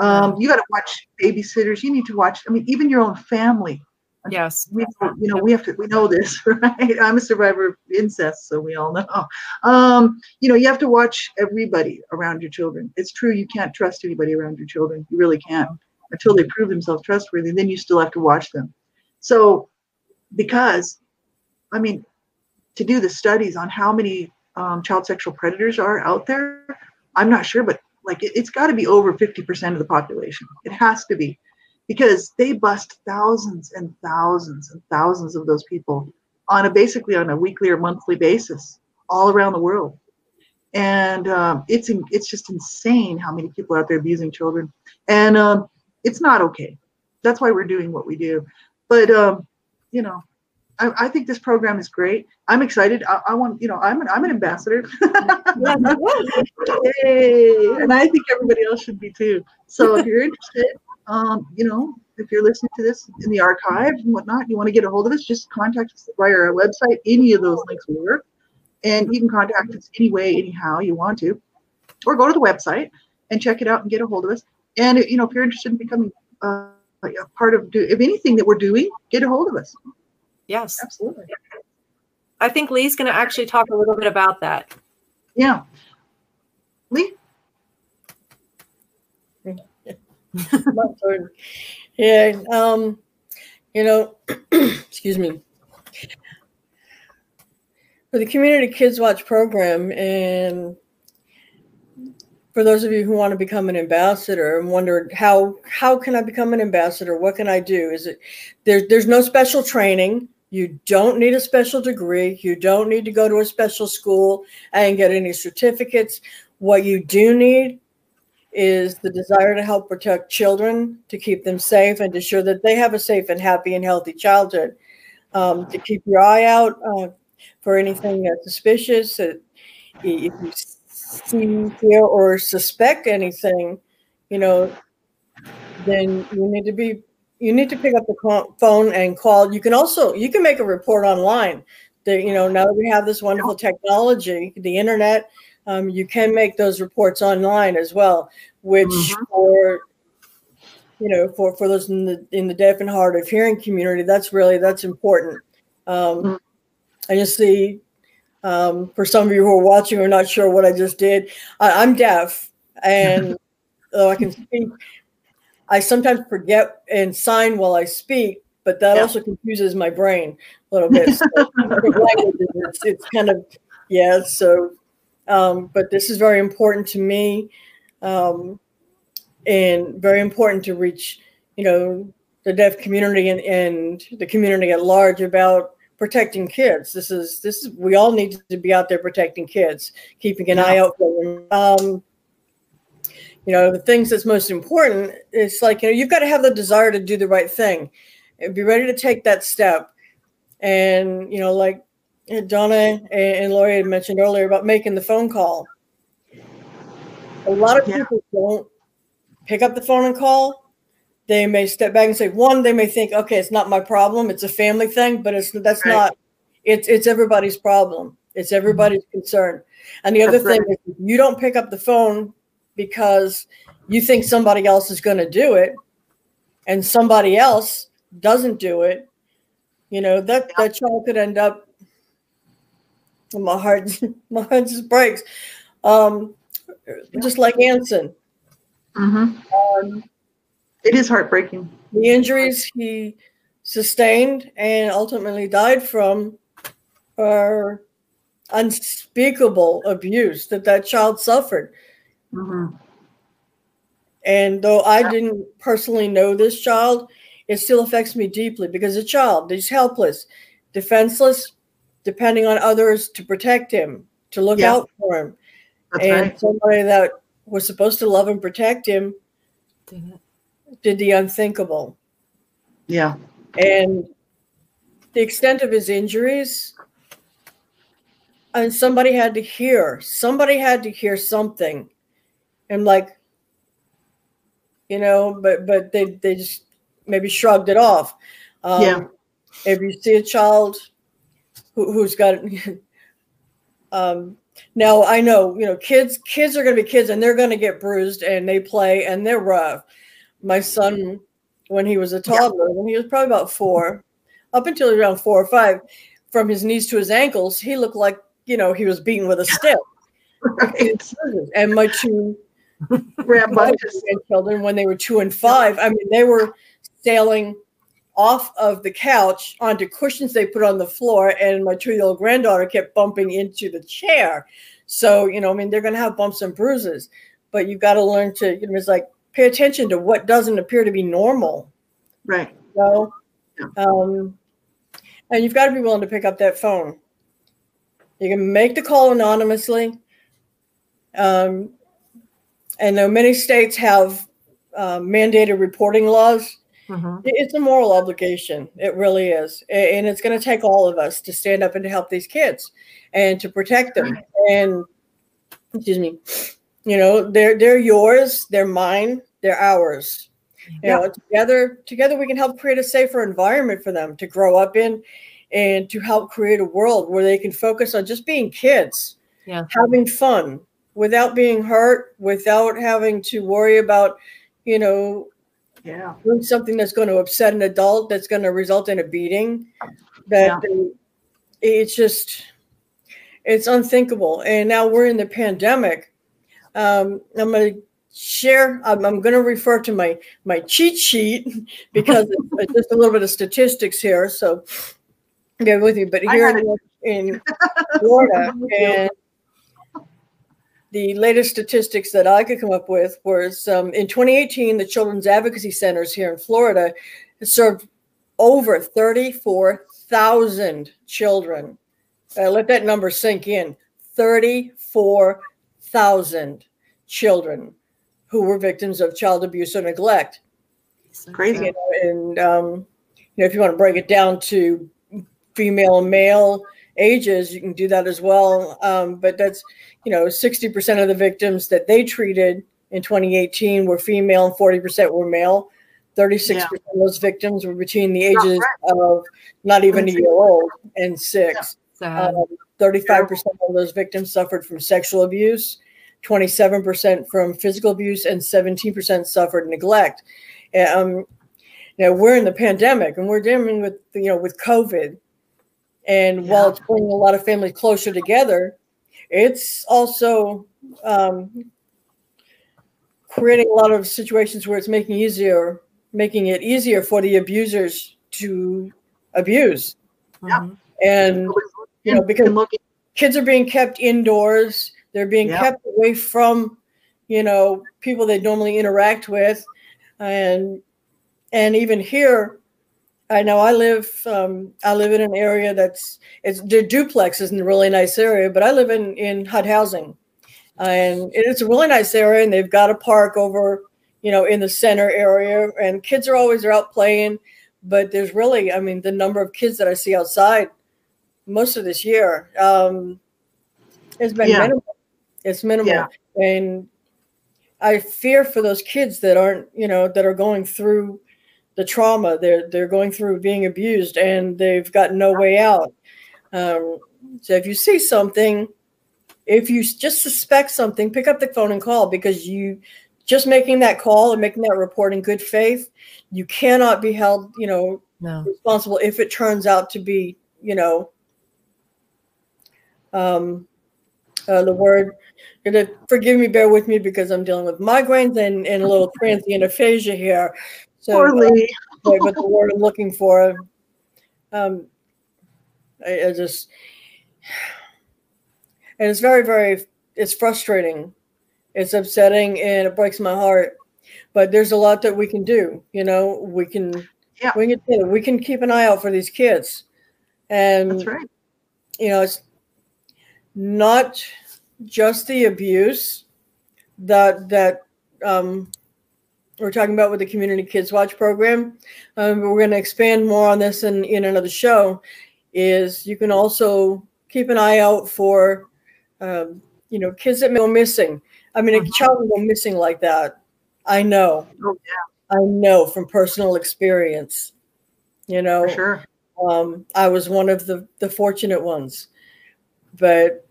Um, you got to watch babysitters. You need to watch. I mean, even your own family Yes. We, you know, we have to, we know this, right? I'm a survivor of incest, so we all know. Um, you know, you have to watch everybody around your children. It's true, you can't trust anybody around your children. You really can't until they prove themselves trustworthy. Then you still have to watch them. So, because, I mean, to do the studies on how many um, child sexual predators are out there, I'm not sure, but like it, it's got to be over 50% of the population. It has to be because they bust thousands and thousands and thousands of those people on a basically on a weekly or monthly basis all around the world. And um, it's it's just insane how many people out there abusing children. And um, it's not okay. That's why we're doing what we do. But um, you know I, I, think this program is great. I'm excited. I, I want you know i'm an, I'm an ambassador. Yay. and i think everybody else should be too. So if you're interested um, you know, if you're listening to this in the archives and whatnot, you want to get a hold of us, just contact us via our website. Any of those links will work. And you can contact us any way, anyhow you want to, or go to the website and check it out and get a hold of us. And you know, if you're interested in becoming uh, a part of do, if anything that we're doing, get a hold of us. Yes, absolutely. I think Lee's going to actually talk a little bit about that. Yeah, Lee. Yeah. Um, you know, excuse me. For the Community Kids Watch program, and for those of you who want to become an ambassador and wonder how how can I become an ambassador? What can I do? Is it there's there's no special training. You don't need a special degree. You don't need to go to a special school and get any certificates. What you do need is the desire to help protect children, to keep them safe, and to ensure that they have a safe and happy and healthy childhood. Um, to keep your eye out uh, for anything that's suspicious. That if you see, hear, or suspect anything, you know, then you need to be you need to pick up the phone and call. You can also you can make a report online. That you know now that we have this wonderful technology, the internet um, you can make those reports online as well, which mm-hmm. for you know for for those in the in the deaf and hard of hearing community, that's really that's important. Um, mm-hmm. And you see, um, for some of you who are watching or not sure what I just did, I, am deaf, and though I can speak, I sometimes forget and sign while I speak, but that yeah. also confuses my brain a little bit. So it's, it's kind of yeah. So um, but this is very important to me um, and very important to reach, you know, the deaf community and, and the community at large about protecting kids. This is this is we all need to be out there protecting kids, keeping an yeah. eye out for them. Um, you know, the things that's most important is like you know you've got to have the desire to do the right thing, and be ready to take that step. And you know, like Donna and Lori had mentioned earlier about making the phone call. A lot of people don't pick up the phone and call. They may step back and say, one, they may think, okay, it's not my problem. It's a family thing, but it's that's right. not. It's it's everybody's problem. It's everybody's mm-hmm. concern. And the other that's thing right. is, you don't pick up the phone because you think somebody else is going to do it, and somebody else doesn't do it. You know that that child could end up my heart, my heart just breaks. Um, just like Anson. Mm-hmm. Um, it is heartbreaking. The injuries he sustained and ultimately died from are unspeakable abuse that that child suffered. Mhm. And though I didn't personally know this child, it still affects me deeply because a child is helpless, defenseless, depending on others to protect him, to look Yeah. out for him. That's and right. somebody that was supposed to love and protect him Didn't it? did the unthinkable. Yeah. And the extent of his injuries, and somebody had to hear, somebody had to hear something. And like, you know, but but they they just maybe shrugged it off. Um, Yeah. If you see a child who, who's got, um, now I know you know kids kids are going to be kids and they're going to get bruised and they play and they're rough. My son, when he was a toddler, when he was probably about four, up until around four or five, from his knees to his ankles, he looked like you know he was beaten with a stick. Right. And my two grandchildren, when they were two and five, I mean, they were sailing off of the couch onto cushions they put on the floor, and my two-year-old granddaughter kept bumping into the chair. So you know, I mean, they're going to have bumps and bruises, but you've got to learn to, you know, it's like pay attention to what doesn't appear to be normal. Right. So, um, and you've got to be willing to pick up that phone. You can make the call anonymously. Um, and though many states have uh, mandated reporting laws, Mhm. it's a moral obligation. It really is. And it's going to take all of us to stand up and to help these kids and to protect them. And, excuse me, you know, they're, they're yours, they're mine, they're ours. You know, together, together we can help create a safer environment for them to grow up in and to help create a world where they can focus on just being kids, Yeah. having fun without being hurt, without having to worry about, you know, Yeah. doing something that's going to upset an adult that's going to result in a beating that they- it's just it's unthinkable. And now we're in the pandemic. Um, i'm going to share i'm, I'm going to refer to my my cheat sheet because it's just a little bit of statistics here so bear with me but here in, in florida and the latest statistics that I could come up with was um, in 2018, the Children's Advocacy Centers here in Florida served over 34,000 children. Uh, let that number sink in 34,000 children who were victims of child abuse or neglect. It's Crazy. You know, and um, you know, if you want to break it down to female and male ages, you can do that as well. Um, but that's you know, 60% of the victims that they treated in 2018 were female and 40% were male. 36% Yeah. of those victims were between the Not ages of not even a year old and six. Sad. Um, 35% of those victims suffered from sexual abuse, 27% from physical abuse, and 17% suffered neglect. Um, you know, we're in the pandemic and we're dealing with, you know, with COVID. And while it's bringing a lot of families closer together, it's also um, creating a lot of situations where it's making easier, making it easier for the abusers to abuse. Yeah. Mhm. And you know, because kids are being kept indoors they're being Yeah. kept away from you know people they normally interact with and and even here i know i live um, i live in an area that's it's the duplex isn't a really nice area but i live in in hud housing and it's a really nice area and they've got a park over you know in the center area and kids are always out playing but there's really i mean the number of kids that i see outside most of this year um it's been Yeah. minimal it's minimal Yeah. and i fear for those kids that aren't you know that are going through the trauma they're they're going through being abused and they've got no way out um, so if you see something if you just suspect something pick up the phone and call because you just making that call and making that report in good faith you cannot be held you know No. responsible if it turns out to be, you know, um, uh, the word. Gonna forgive me, bear with me because I'm dealing with migraines and, and a little transient aphasia here. So, poor uh, Lee. but the word I'm looking for, um, I, I just and it's very very it's frustrating it's upsetting and it breaks my heart but there's a lot that we can do you know we can Yeah. we can we can keep an eye out for these kids and That's right. you know it's not just the abuse that that um, we're talking about with the community kids watch program um, we're going to expand more on this in, in another show is you can also keep an eye out for um, you know kids that may go missing i mean a Mhm. child will go missing like that i know Oh, yeah. i know from personal experience you know For sure. um, I was one of the the fortunate ones, but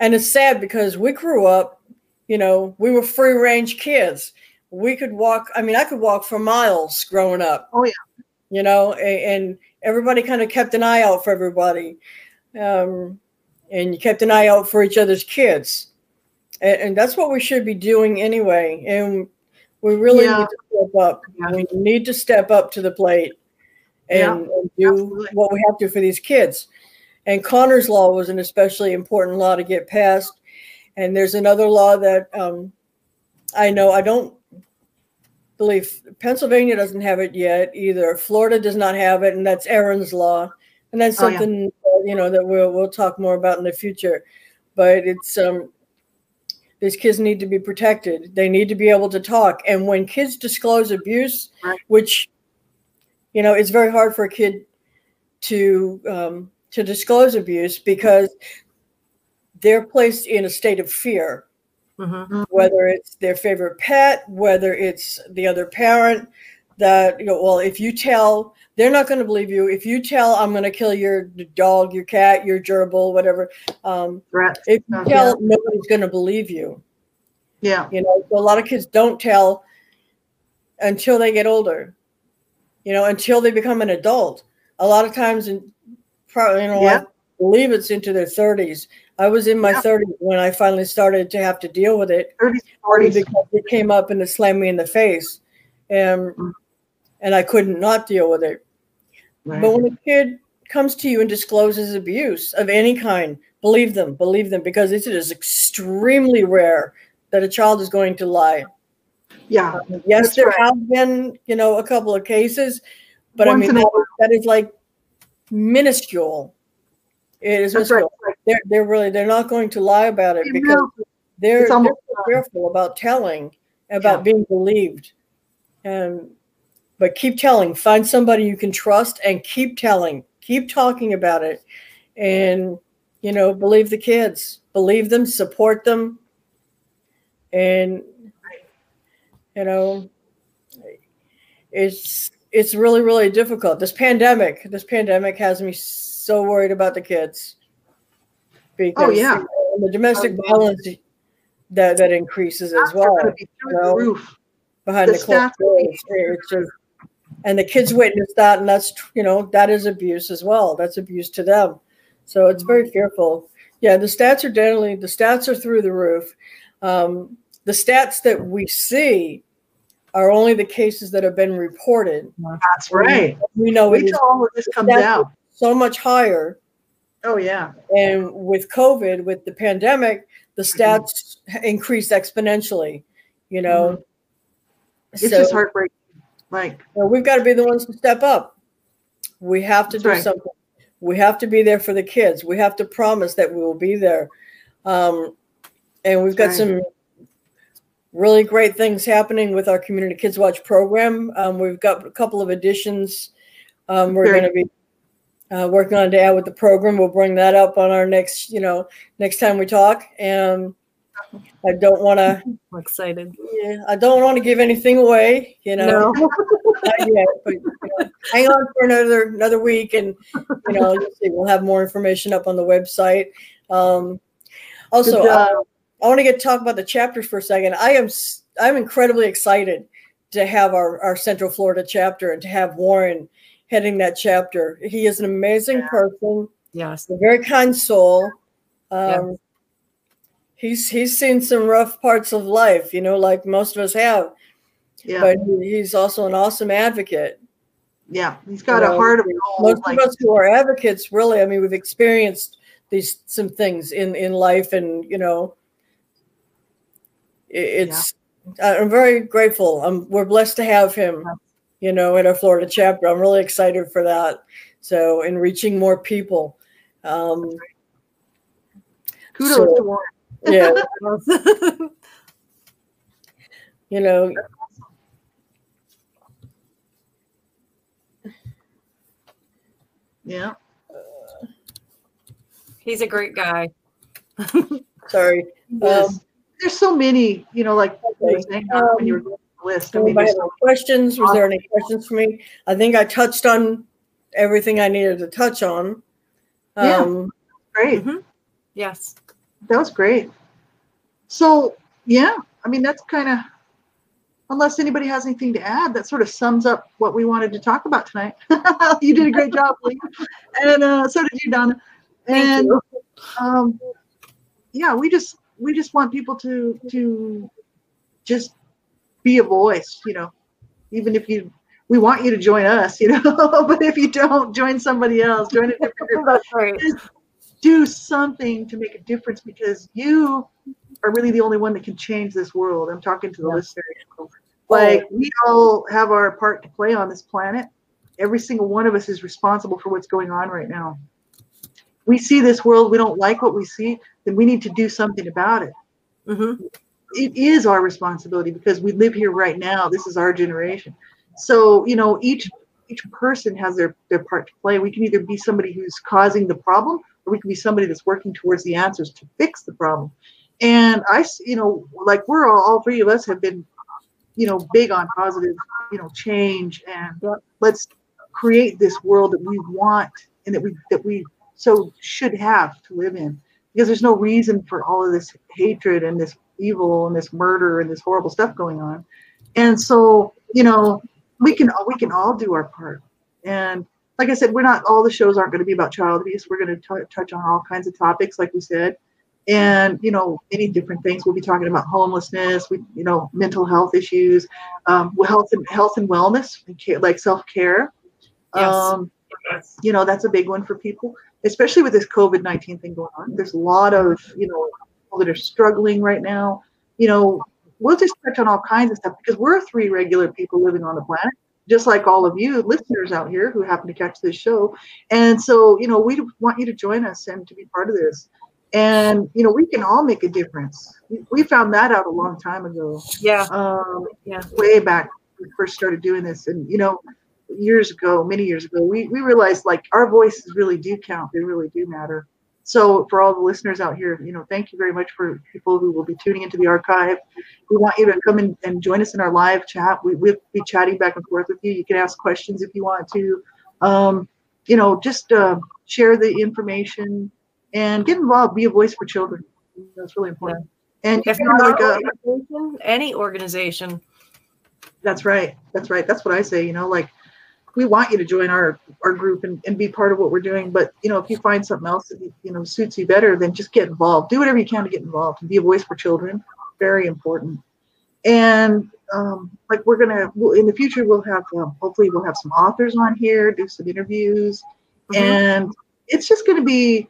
and it's sad because we grew up, you know, we were free range kids. We could walk. I mean, I could walk for miles growing up. Oh, yeah. You know, and, and everybody kind of kept an eye out for everybody, um, and you kept an eye out for each other's kids, and, and that's what we should be doing anyway. And we really Yeah. need to step up. Yeah. We need to step up to the plate and, Yeah, and do absolutely. what we have to for these kids. And Connor's law was an especially important law to get passed. And there's another law that um, I know I don't believe Pennsylvania doesn't have it yet either. Florida does not have it, and that's Erin's law. And that's Oh, yeah. something you know that we'll we'll talk more about in the future. But it's um, these kids need to be protected. They need to be able to talk. And when kids disclose abuse, Right. which you know, it's very hard for a kid to um, to disclose abuse because they're placed in a state of fear, Mhm. whether it's their favorite pet, whether it's the other parent. That you know, well, if you tell, they're not going to believe you. If you tell, I'm going to kill your dog, your cat, your gerbil, whatever. Um, Threats. if you tell, nobody's going to believe you. Yeah. You know, so a lot of kids don't tell until they get older. You know, until they become an adult. A lot of times, in probably, you know, Yeah. I believe it's into their thirties. I was in my Yeah. thirties when I finally started to have to deal with it 30s, 40s. because it came up and it slammed me in the face, and Mm. and I couldn't not deal with it. Right. But when a kid comes to you and discloses abuse of any kind, believe them, believe them, because it is extremely rare that a child is going to lie. Yeah. Yes, That's there right. have been, you know, a couple of cases, but Once I mean that, that is like minuscule. It is That's right. They're they're really they're not going to lie about it because they're, they're careful about telling, about Yeah. being believed. And but keep telling. Find somebody you can trust and keep telling. Keep talking about it. And you know, believe the kids. Believe them, support them. And you know, it's it's really, really difficult. This pandemic, this pandemic has me so worried about the kids. Because Oh, yeah. the domestic Oh, violence that that increases as well be you know, the roof. behind the the, closed stats will be doors. And the kids witness that, and that's you know that is abuse as well. That's abuse to them. So it's very fearful. Yeah, the stats are definitely the stats are through the roof. Um, the stats that we see are only the cases that have been reported. That's right. We know it Wait is all of this comes out. so much higher. Oh, yeah. And with COVID, with the pandemic, the Mm-hmm. stats increased exponentially. You know, It's So- just heartbreaking. Like, we've got to be the ones to step up. We have to do right. something. We have to be there for the kids. We have to promise that we will be there. Um, and we've got some really great things happening with our Community Kids Watch program. Um, we've got a couple of additions um, we're going to be uh, working on to add with the program. We'll bring that up on our next, you know, next time we talk. And I don't want to, I'm excited. yeah, I don't want to give anything away, you know No. not yet, but you know, hang on for another another week, and you know, we'll have more information up on the website. Um, also, uh. I want to get talk about the chapters for a second. I am I'm incredibly excited to have our our Central Florida chapter and to have Warren heading that chapter. He is an amazing Yeah. person, Yes. a very kind soul. Um, Yeah. He's he's seen some rough parts of life, you know, like most of us have. yeah. But he- he's also an awesome advocate. yeah. He's got a heart of gold. most Like, of us who are advocates really i mean we've experienced these some things in in life, and you know, it, it's. I'm very grateful. I'm, we're blessed to have him, you know, in our Florida chapter. I'm really excited for that. So, in reaching more people. Um, Kudos So- to Warren. yeah, you know, Yeah. He's a great guy. sorry. Yes. Um, There's so many, you know, like you were Okay. saying when you were going the list. I Anybody mean, have there's any questions? Was there any questions for me? I think I touched on everything I needed to touch on. Yeah. Um, great. Yes. That was great. So, yeah, I mean, that's kind of, unless anybody has anything to add, that sort of sums up what we wanted to talk about tonight. you did a great job, Lee. and uh, so did you, Donna. Thank and you. um, yeah, we just we just want people to to just be a voice, you know, even if you. We want you to join us, you know, but if you don't, join somebody else, join a different group That's right. do something to make a difference because you are really the only one that can change this world. I'm talking to the Yeah. listeners. Like we all have our part to play on this planet. Every single one of us is responsible for what's going on right now. We see this world, we don't like what we see, then we need to do something about it. hmm It is our responsibility because we live here right now. This is our generation. So, you know, each each person has their, their part to play. We can either be somebody who's causing the problem or we can be somebody that's working towards the answers to fix the problem. And I, you know, like we're all, all three of us have been, you know, big on positive, you know, change and let's create this world that we want and that we, that we so should have to live in because there's no reason for all of this hatred and this evil and this murder and this horrible stuff going on. And so, you know, we can we can all do our part. And like I said, we're not all the shows aren't going to be about child abuse. We're going to touch on all kinds of topics, like we said, and you know, many different things. We'll be talking about homelessness, we you know, mental health issues, um, health and health and wellness, and care- like self care. Yes. Um, you know, that's a big one for people, especially with this COVID nineteen thing going on. There's a lot of you know people that are struggling right now. You know, we'll just touch on all kinds of stuff because we're three regular people living on the planet, just like all of you listeners out here who happen to catch this show. And so, you know, we want you to join us and to be part of this. And you know, we can all make a difference. We, we found that out a long time ago Yeah. um, Yeah. way back when we first started doing this. And, you know, years ago, many years ago, we, we realized like our voices really do count. They really do matter. So for all the listeners out here, you know, thank you very much for people who will be tuning into the archive. We want you to come in and join us in our live chat. We, we'll be chatting back and forth with you. You can ask questions if you want to. Um, you know, just uh, share the information and get involved. Be a voice for children. That's really important. And If you're like uh, organization, any organization. That's right. That's right. That's what I say. You know, like we want you to join our our group and, and be part of what we're doing. But you know, if you find something else that you know suits you better, then just get involved. Do whatever you can to get involved and be a voice for children. Very important. And um, like we're gonna we'll, in the future, we'll have um, hopefully we'll have some authors on here, do some interviews, Mhm. and it's just gonna be.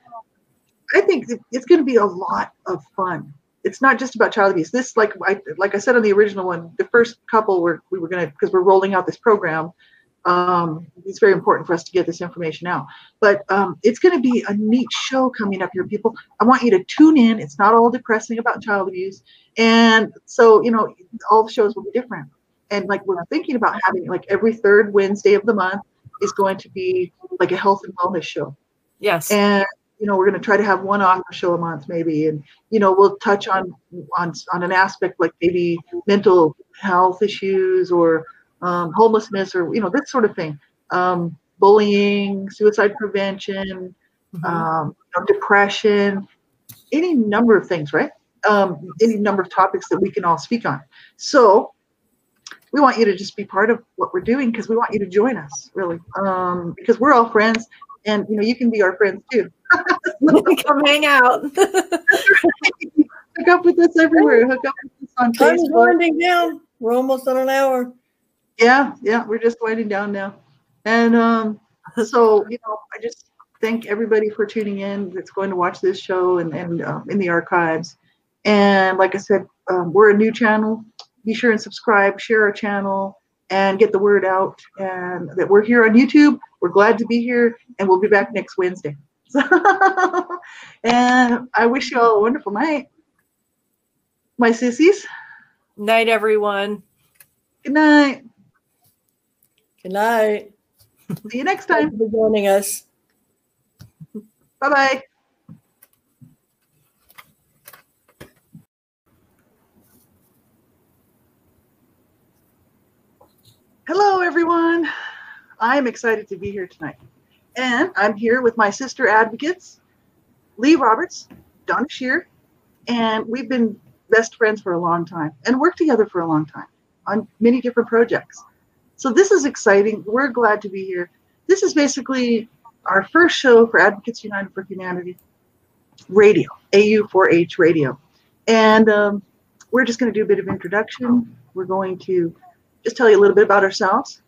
I think it's gonna be a lot of fun it's not just about child abuse. This, like I like I said on the original one, the first couple were we were gonna because we're rolling out this program. Um, it's very important for us to get this information out. But um, it's going to be a neat show coming up here, people. I want you to tune in. It's not all depressing about child abuse, and so you know all the shows will be different. And like we're thinking about having like every third Wednesday of the month is going to be like a health and wellness show Yes. and you know we're going to try to have one author show a month maybe and you know we'll touch on on on an aspect like maybe mental health issues or um, homelessness or you know this sort of thing um, bullying suicide prevention Mhm. um, depression any number of things right um, any number of topics that we can all speak on so we want you to just be part of what we're doing because we want you to join us really um, because we're all friends and you know you can be our friends too Come hang out. hook up with us everywhere hook up with us on facebook winding down. We're almost on an hour. Yeah yeah we're just winding down now and um so you know i just thank everybody for tuning in that's going to watch this show and, and um, in the archives. And like I said, um, we're a new channel. Be sure and subscribe, share our channel, and get the word out. And that we're here on YouTube. We're glad to be here, and we'll be back next Wednesday. and I wish you all a wonderful night. My sissies. Night, everyone. Good night. Good night. See you next time. Thank you for joining us. Bye bye. Hello, everyone. I'm excited to be here tonight. And I'm here with my sister advocates, Lee Roberts, Donna Shear, and we've been best friends for a long time and worked together for a long time on many different projects. So this is exciting. We're glad to be here. This is basically our first show for Advocates United for Humanity radio, AU4H radio. And um, we're just going to do a bit of introduction. We're going to just tell you a little bit about ourselves.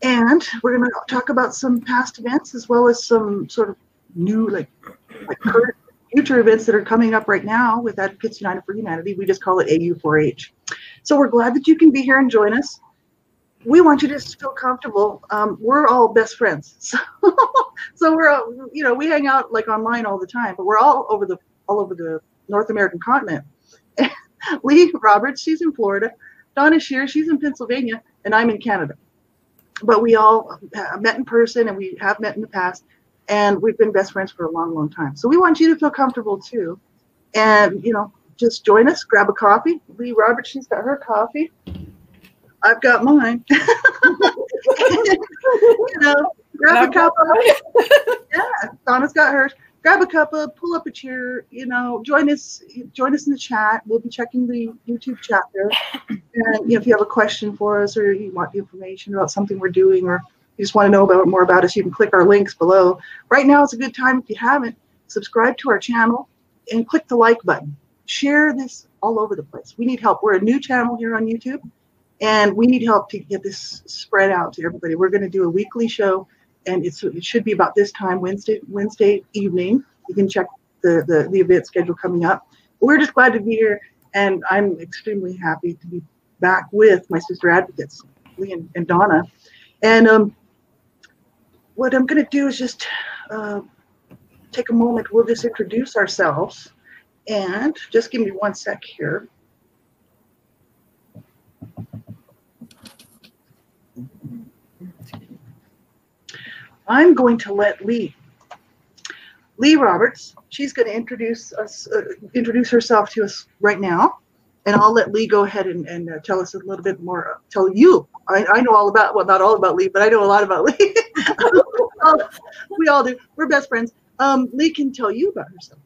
And we're going to talk about some past events as well as some sort of new, like, like current future events that are coming up right now with Advocates United for Humanity. We just call it AU4H. So we're glad that you can be here and join us. We want you to feel comfortable. Um, we're all best friends, so, so we're all, you know we hang out like online all the time, but we're all over the all over the North American continent. Lee Roberts, she's in Florida. Donna Shear, she's in Pennsylvania, and I'm in Canada. But we all met in person, and we have met in the past, and we've been best friends for a long, long time. So we want you to feel comfortable too, and you know, just join us, grab a coffee. Lee Roberts, she's got her coffee. I've got mine. you know, grab a cup of yeah. Donna's got hers. Grab a cup of, pull up a chair. You know, join us. Join us in the chat. We'll be checking the YouTube chat there. And you know, if you have a question for us, or you want information about something we're doing, or you just want to know about more about us, you can click our links below. Right now, is a good time if you haven't subscribe to our channel and click the like button. Share this all over the place. We need help. We're a new channel here on YouTube and we need help to get this spread out to everybody. We're going to do a weekly show, and it's it should be about this time Wednesday Wednesday evening. You can check the the, the event schedule coming up. We're just glad to be here, and I'm extremely happy to be back with my sister advocates, Lee and, and Donna. And um, what I'm going to do is just uh, take a moment. We'll just introduce ourselves, and just give me one sec here. I'm going to let Lee, Lee Roberts, she's going to introduce us, uh, introduce herself to us right now. And I'll let Lee go ahead and, and uh, tell us a little bit more, uh, tell you. I, I know all about, well, not all about Lee, but I know a lot about Lee. we all do. We're best friends. Um, Lee can tell you about herself.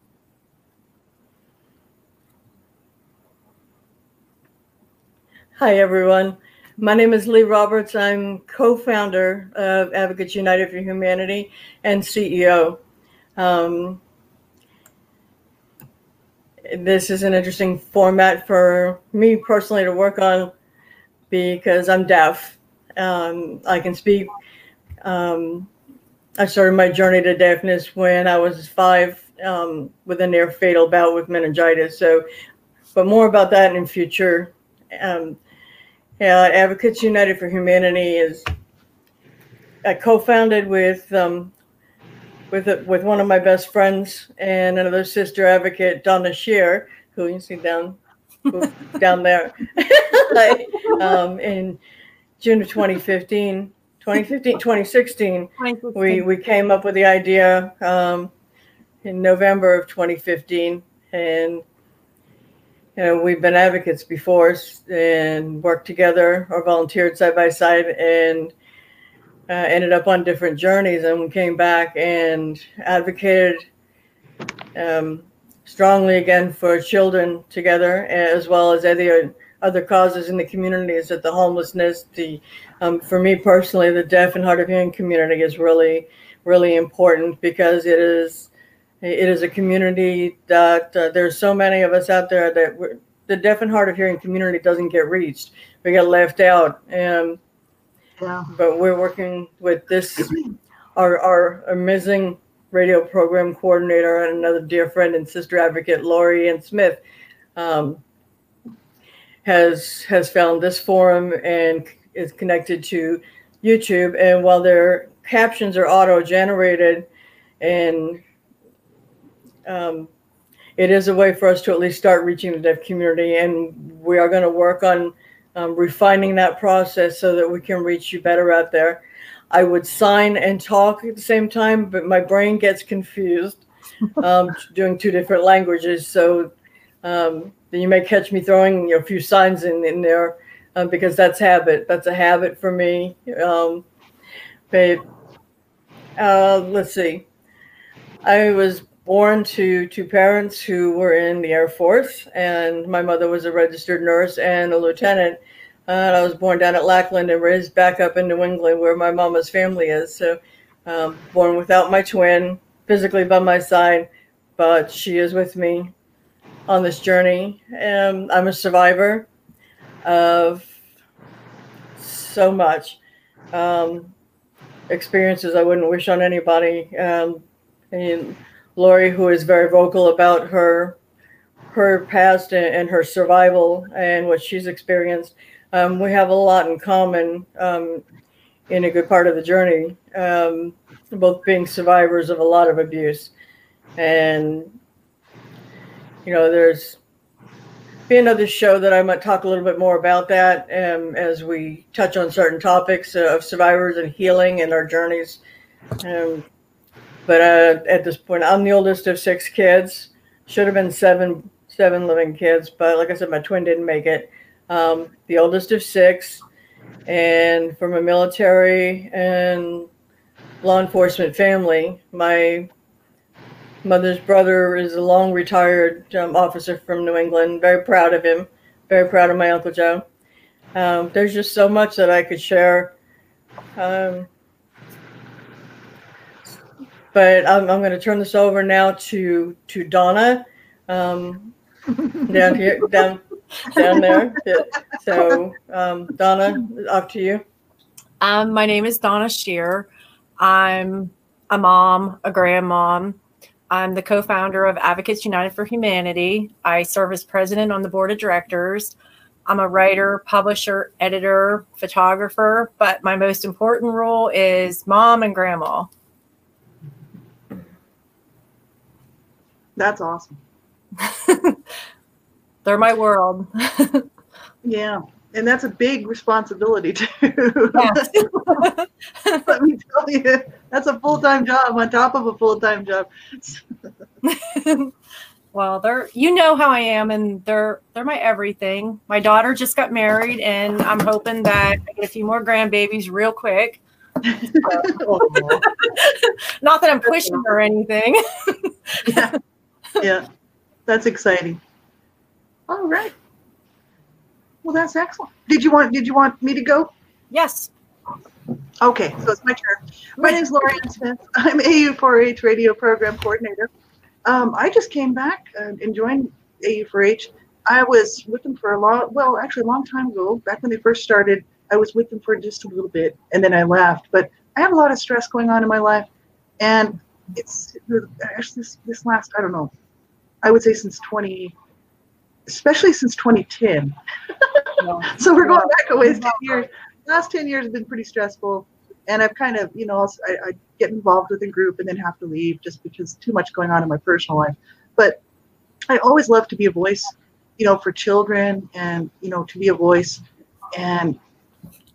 Hi, everyone. My name is Lee Roberts. I'm co founder of Advocates United for Humanity and CEO. Um, this is an interesting format for me personally to work on because I'm deaf. Um, I can speak. Um, I started my journey to deafness when I was five um, with a near fatal bout with meningitis. So, but more about that in future. Yeah, Advocates United for Humanity is I co-founded with um, with with one of my best friends and another sister advocate, Donna Shear, who you see down down there, um, in June of 2015. 2015, 2016, we, we came up with the idea um, in November of 2015, and you know, we've been advocates before and worked together or volunteered side by side and uh, ended up on different journeys and we came back and advocated um, strongly again for children together as well as other other causes in the communities that the homelessness the um, for me personally the deaf and hard of hearing community is really really important because it is it is a community that uh, there's so many of us out there that the deaf and hard of hearing community doesn't get reached. We get left out. And yeah. but we're working with this our our amazing radio program coordinator and another dear friend and sister advocate, Lori Ann Smith, um, has has found this forum and is connected to YouTube. And while their captions are auto generated, and um, it is a way for us to at least start reaching the deaf community, and we are going to work on um, refining that process so that we can reach you better out there. I would sign and talk at the same time, but my brain gets confused um, doing two different languages. So um, you may catch me throwing you know, a few signs in, in there um, because that's habit. That's a habit for me. Um, but uh, let's see. I was born to two parents who were in the Air Force, and my mother was a registered nurse and a lieutenant. and I was born down at Lackland and raised back up in New England, where my mama's family is. So, um, born without my twin, physically by my side, but she is with me on this journey. And I'm a survivor of so much um, experiences I wouldn't wish on anybody. Um, and Lori, who is very vocal about her her past and, and her survival and what she's experienced, um, we have a lot in common um, in a good part of the journey. Um, both being survivors of a lot of abuse, and you know, there's be another show that I might talk a little bit more about that um, as we touch on certain topics of survivors and healing and our journeys. Um, but uh, at this point, I'm the oldest of six kids. Should have been seven seven living kids, but like I said, my twin didn't make it. Um, the oldest of six, and from a military and law enforcement family. My mother's brother is a long retired um, officer from New England. Very proud of him. Very proud of my Uncle Joe. Um, there's just so much that I could share. Um, but I'm, I'm going to turn this over now to to Donna um, down here, down down there. So um, Donna, up to you. Um, my name is Donna Shear. I'm a mom, a grandmom. I'm the co-founder of Advocates United for Humanity. I serve as president on the board of directors. I'm a writer, publisher, editor, photographer, but my most important role is mom and grandma. That's awesome. They're my world. yeah. And that's a big responsibility too. Let me tell you, that's a full-time job on top of a full-time job. well, they're you know how I am and they're they're my everything. My daughter just got married and I'm hoping that I get a few more grandbabies real quick. Oh, Not that I'm pushing or anything. yeah yeah, that's exciting. All right. Well, that's excellent. Did you want Did you want me to go? Yes. Okay, so it's my turn. My name is Lorianne Smith. I'm AU4H radio program coordinator. Um, I just came back uh, and joined AU4H. I was with them for a long, well, actually a long time ago. Back when they first started, I was with them for just a little bit, and then I left. But I have a lot of stress going on in my life, and it's actually this, this last, I don't know, I would say since 20, especially since 2010. so we're going back a ways, 10 years. last 10 years have been pretty stressful. And I've kind of, you know, I, I get involved with a group and then have to leave just because too much going on in my personal life. But I always love to be a voice, you know, for children and, you know, to be a voice. And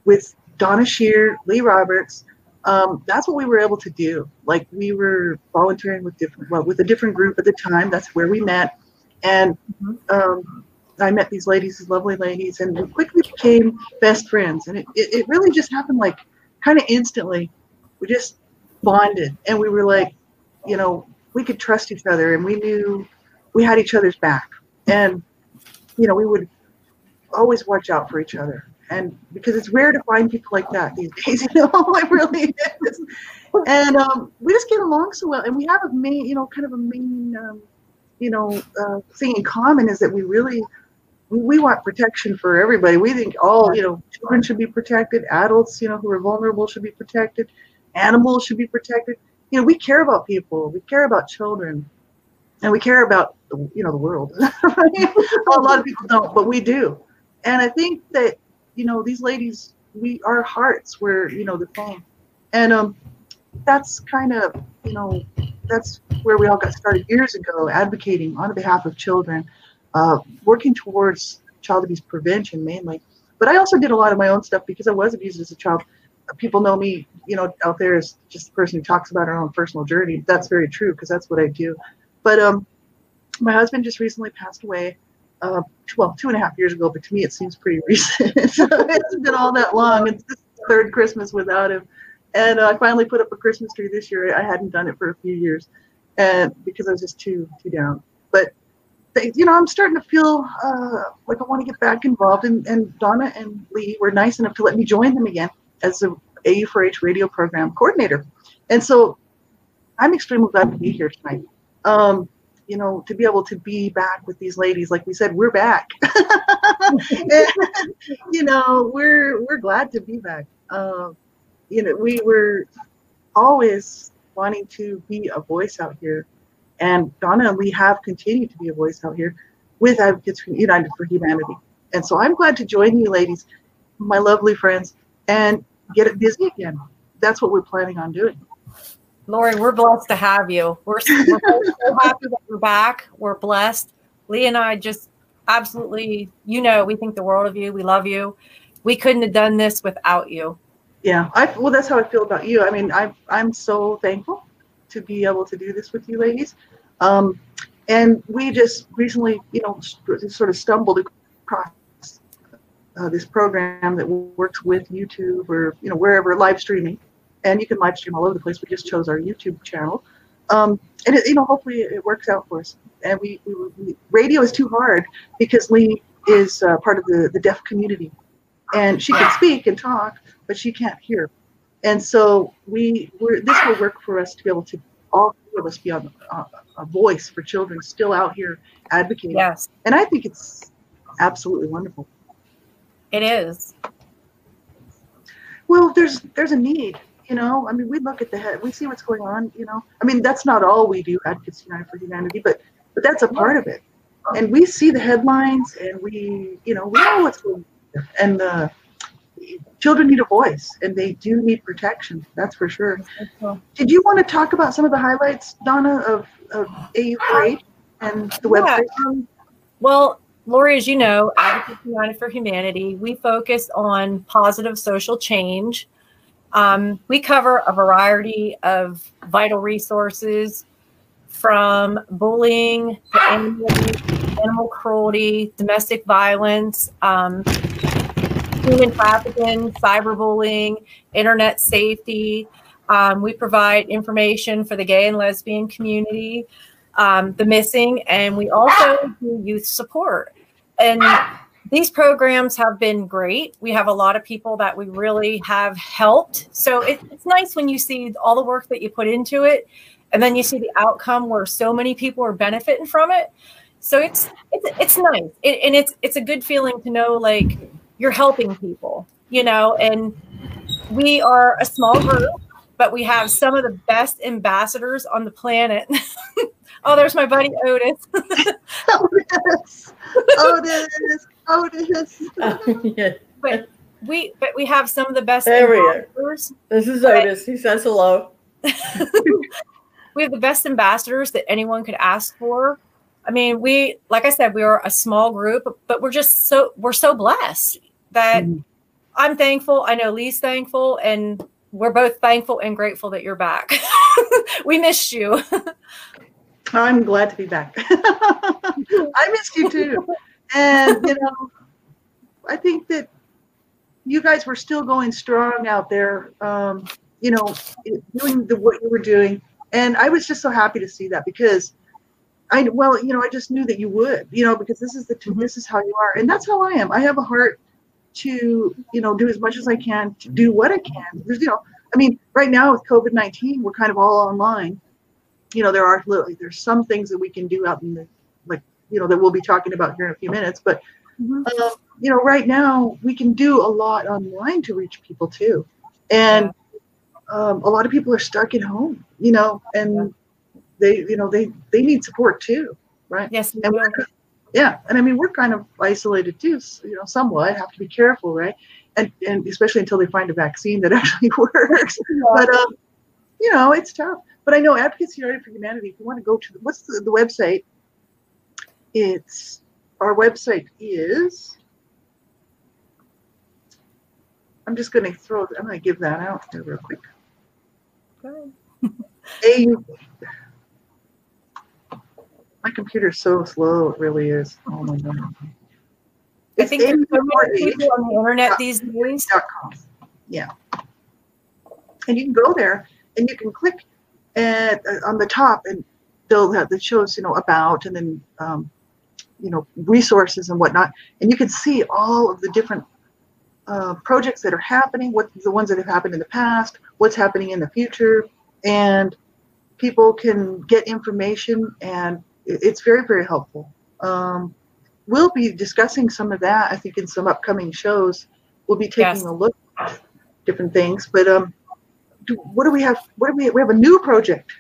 with Donna Shear, Lee Roberts, um, that's what we were able to do. Like we were volunteering with different, well, with a different group at the time. That's where we met, and mm-hmm. um, I met these ladies, these lovely ladies, and we quickly became best friends. And it, it, it really just happened like kind of instantly. We just bonded, and we were like, you know, we could trust each other, and we knew we had each other's back, and you know, we would always watch out for each other and because it's rare to find people like that these days, you know, it really is. And um, we just get along so well, and we have a main, you know, kind of a main, um, you know, uh, thing in common is that we really we, want protection for everybody. We think all, you know, children should be protected, adults, you know, who are vulnerable should be protected, animals should be protected, you know, we care about people, we care about children, and we care about the, you know the world. a lot of people don't, but we do. And I think that you know these ladies, we our hearts were you know the thing, and um, that's kind of you know that's where we all got started years ago, advocating on behalf of children, uh, working towards child abuse prevention mainly. But I also did a lot of my own stuff because I was abused as a child. People know me, you know, out there as just the person who talks about her own personal journey. That's very true because that's what I do. But um, my husband just recently passed away. Uh, well, two and a half years ago, but to me it seems pretty recent. so it hasn't been all that long. It's the third Christmas without him, and uh, I finally put up a Christmas tree this year. I hadn't done it for a few years, and because I was just too too down. But they, you know, I'm starting to feel uh, like I want to get back involved. And, and Donna and Lee were nice enough to let me join them again as the AU4H radio program coordinator. And so I'm extremely glad to be here tonight um, you know, to be able to be back with these ladies, like we said, we're back. and, you know, we're we're glad to be back. Uh, you know, we were always wanting to be a voice out here, and Donna and we have continued to be a voice out here with Advocates United for Humanity. And so I'm glad to join you, ladies, my lovely friends, and get it busy again. That's what we're planning on doing. Lori, we're blessed to have you. We're, we're so happy that you're back. We're blessed. Lee and I just absolutely, you know, we think the world of you. We love you. We couldn't have done this without you. Yeah, I well, that's how I feel about you. I mean, I I'm so thankful to be able to do this with you, ladies. Um, and we just recently, you know, sort of stumbled across uh, this program that works with YouTube or you know wherever live streaming and you can live stream all over the place. We just chose our YouTube channel, um, and it, you know, hopefully it works out for us. And we, we, we radio is too hard because Lee is uh, part of the the deaf community, and she can speak and talk, but she can't hear. And so we we're, this will work for us to be able to all of us be on uh, a voice for children still out here advocating. Yes. And I think it's absolutely wonderful. It is. Well, there's there's a need you know, I mean, we look at the head, we see what's going on. You know, I mean, that's not all we do, Advocates United for Humanity, but but that's a part of it. And we see the headlines, and we, you know, we know what's going on. And the children need a voice, and they do need protection. That's for sure. Did you want to talk about some of the highlights, Donna, of, of AU4H and the website? Yeah. Well, Lori, as you know, Advocates United for Humanity, we focus on positive social change um, we cover a variety of vital resources from bullying to animal, animal cruelty, domestic violence, um, human trafficking, cyberbullying, internet safety. Um, we provide information for the gay and lesbian community, um, the missing, and we also do youth support. And these programs have been great. We have a lot of people that we really have helped. So it, it's nice when you see all the work that you put into it, and then you see the outcome where so many people are benefiting from it. So it's it's it's nice, it, and it's it's a good feeling to know like you're helping people, you know. And we are a small group, but we have some of the best ambassadors on the planet. oh, there's my buddy Otis. Otis. Otis. Otis. yeah. But we but we have some of the best there we are. This is Otis. He says hello. we have the best ambassadors that anyone could ask for. I mean, we like I said, we are a small group, but we're just so we're so blessed that mm. I'm thankful. I know Lee's thankful, and we're both thankful and grateful that you're back. we missed you. I'm glad to be back. I missed you too and you know, I think that you guys were still going strong out there. Um, you know, doing the what you were doing, and I was just so happy to see that because I well, you know, I just knew that you would, you know, because this is the mm-hmm. this is how you are, and that's how I am. I have a heart to you know do as much as I can to do what I can. There's you know, I mean, right now with COVID nineteen, we're kind of all online. You know, there are literally there's some things that we can do out in the you know that we'll be talking about here in a few minutes. But mm-hmm. uh, you know, right now we can do a lot online to reach people too, and um, a lot of people are stuck at home, you know, and they, you know, they they need support too, right? Yes. And we're, yeah, and I mean we're kind of isolated too, you know, somewhat. Have to be careful, right? And and especially until they find a vaccine that actually works. But um, you know, it's tough. But I know Advocacy United for Humanity. If you want to go to the, what's the, the website? It's our website is. I'm just going to throw. I'm going to give that out real quick. A. My computer's so slow. It really is. Oh my god. I think there's so many people on the internet these days. Yeah. And you can go there and you can click at, uh, on the top and they'll have that shows you know about and then um, you know resources and whatnot and you can see all of the different uh, projects that are happening what the ones that have happened in the past what's happening in the future and people can get information and it's very very helpful um, we'll be discussing some of that i think in some upcoming shows we'll be taking yes. a look at different things but um, do, what do we have? What do we? We have a new project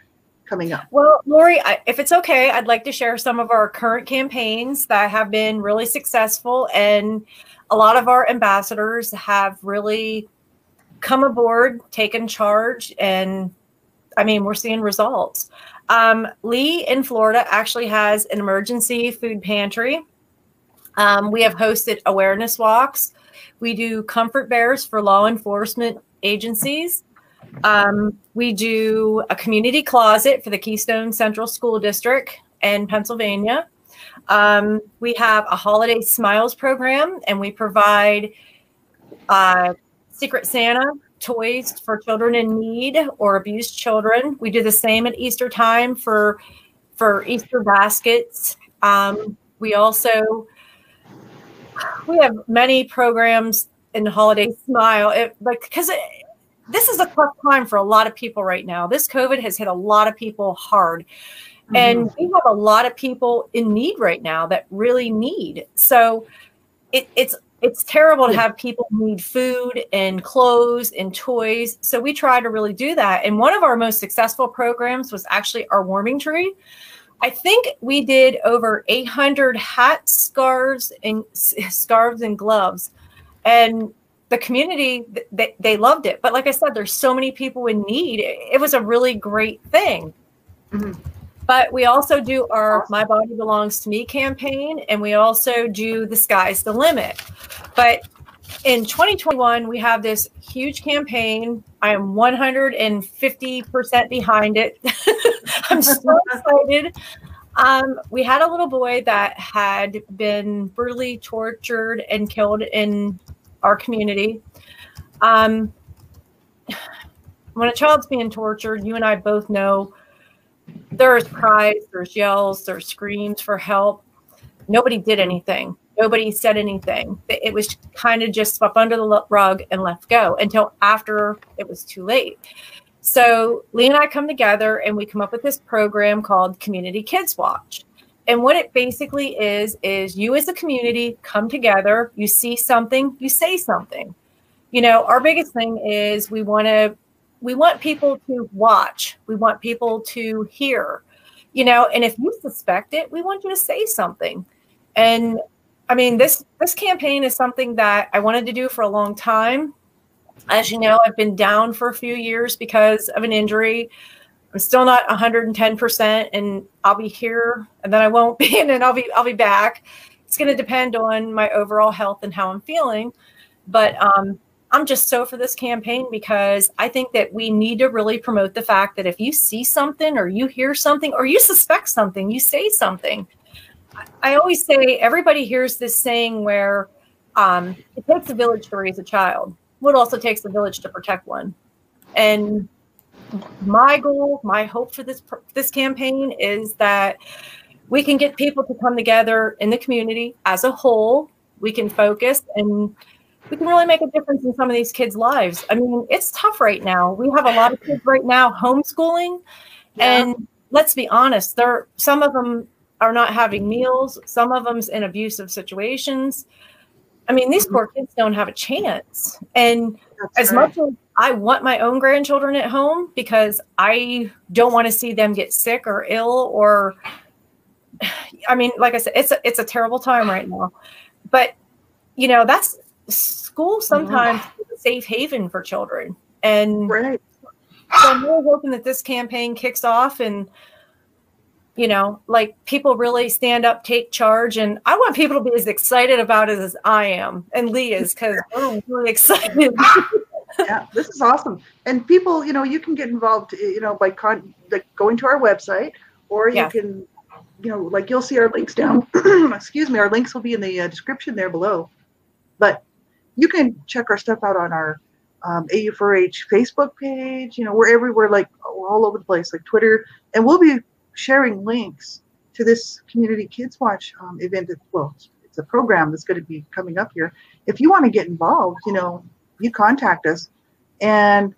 coming up. Well, Lori, I, if it's okay, I'd like to share some of our current campaigns that have been really successful, and a lot of our ambassadors have really come aboard, taken charge, and I mean, we're seeing results. Um, Lee in Florida actually has an emergency food pantry. Um, we have hosted awareness walks. We do comfort bears for law enforcement agencies. Um, we do a community closet for the Keystone Central School District in Pennsylvania. Um, we have a holiday smiles program, and we provide uh, Secret Santa toys for children in need or abused children. We do the same at Easter time for for Easter baskets. Um, we also we have many programs in Holiday Smile, it, because this is a tough time for a lot of people right now. This COVID has hit a lot of people hard. Mm-hmm. And we have a lot of people in need right now that really need. So it, it's it's terrible to have people need food and clothes and toys. So we try to really do that. And one of our most successful programs was actually our warming tree. I think we did over 800 hats, scarves, and scarves and gloves. And the community they, they loved it. But like i said there's so many people in need. It was a really great thing. Mm-hmm. but we also do our my body belongs to me campaign and we also do the sky's the limit. But in 2021 we have this huge campaign. I am 150% behind it. I'm so excited. Um, we had a little boy that had been brutally tortured and killed in our community. Um, when a child's being tortured, you and I both know there's cries, there's yells, there's screams for help. Nobody did anything. Nobody said anything. It was kind of just swept under the rug and left go until after it was too late. So Lee and I come together and we come up with this program called Community Kids Watch. And what it basically is, is you as a community come together, you see something, you say something. You know, our biggest thing is we want to, we want people to watch, we want people to hear, you know, and if you suspect it, we want you to say something. And I mean, this this campaign is something that I wanted to do for a long time. As you know, I've been down for a few years because of an injury. I'm still not 110% and I'll be here and then I won't be and then I'll be I'll be back. It's going to depend on my overall health and how I'm feeling. But um, I'm just so for this campaign because I think that we need to really promote the fact that if you see something or you hear something or you suspect something, you say something. I always say everybody hears this saying where um, it takes a village to raise a child. Well, it also takes a village to protect one. And my goal, my hope for this this campaign is that we can get people to come together in the community as a whole. We can focus and we can really make a difference in some of these kids' lives. I mean, it's tough right now. We have a lot of kids right now homeschooling, yeah. and let's be honest, there some of them are not having meals. Some of them's in abusive situations. I mean, these mm-hmm. poor kids don't have a chance. And as right. much as I want my own grandchildren at home because I don't want to see them get sick or ill or I mean, like I said, it's a, it's a terrible time right now. But you know, that's school sometimes a safe haven for children. And right. so I'm really hoping that this campaign kicks off and you know, like people really stand up, take charge, and I want people to be as excited about it as I am and Lee is because we're really excited. yeah, this is awesome. And people, you know, you can get involved, you know, by con- like going to our website, or you yeah. can, you know, like you'll see our links down. excuse me, our links will be in the uh, description there below. But you can check our stuff out on our um, AU4H Facebook page. You know, we're everywhere, like all over the place, like Twitter, and we'll be sharing links to this Community Kids Watch um, event. That, well, it's a program that's going to be coming up here. If you want to get involved, you know, you contact us, and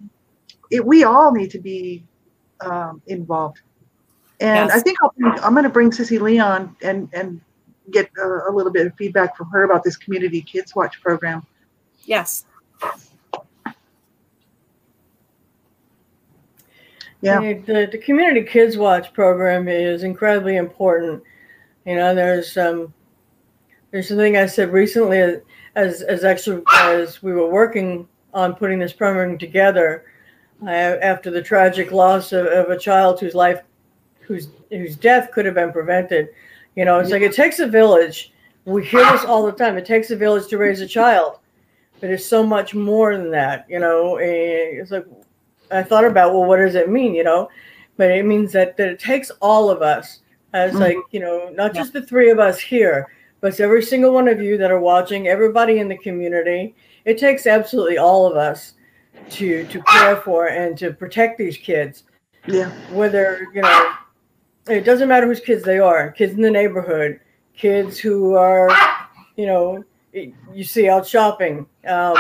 it, we all need to be um, involved. And yes. I think i am going to bring Sissy Leon and and get a, a little bit of feedback from her about this Community Kids Watch program. Yes. Yeah. The, the Community Kids Watch program is incredibly important. You know, there's um, there's something I said recently as as actually as we were working on putting this program together uh, after the tragic loss of, of, a child whose life whose whose death could have been prevented. You know, it's like it takes a village. We hear this all the time. It takes a village to raise a child, but it's so much more than that. You know, it's like I thought about, well, what does it mean? You know, but it means that, that it takes all of us as mm-hmm. like, you know, not just the three of us here, but it's every single one of you that are watching, everybody in the community. It takes absolutely all of us to to care for and to protect these kids. Yeah. Whether, you know, it doesn't matter whose kids they are, kids in the neighborhood, kids who are, you know, you see out shopping. Um,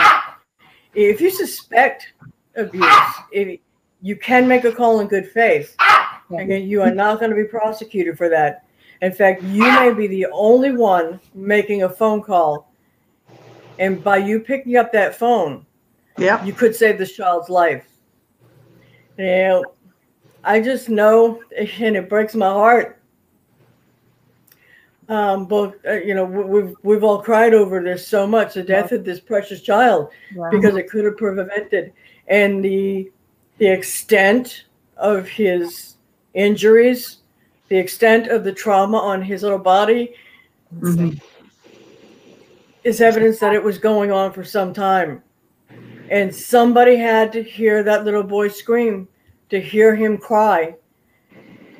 if you suspect abuse. If you can make a call in good faith, and you are not going to be prosecuted for that. In fact, you may be the only one making a phone call, and by you picking up that phone, yeah, you could save this child's life. You know, I just know, and it breaks my heart. Um, both, uh, you know, we've we've all cried over this so much, the death yeah. of this precious child, yeah. because it could have prevented and the the extent of his injuries, the extent of the trauma on his little body mm-hmm. is evidence that it was going on for some time. And somebody had to hear that little boy scream, to hear him cry,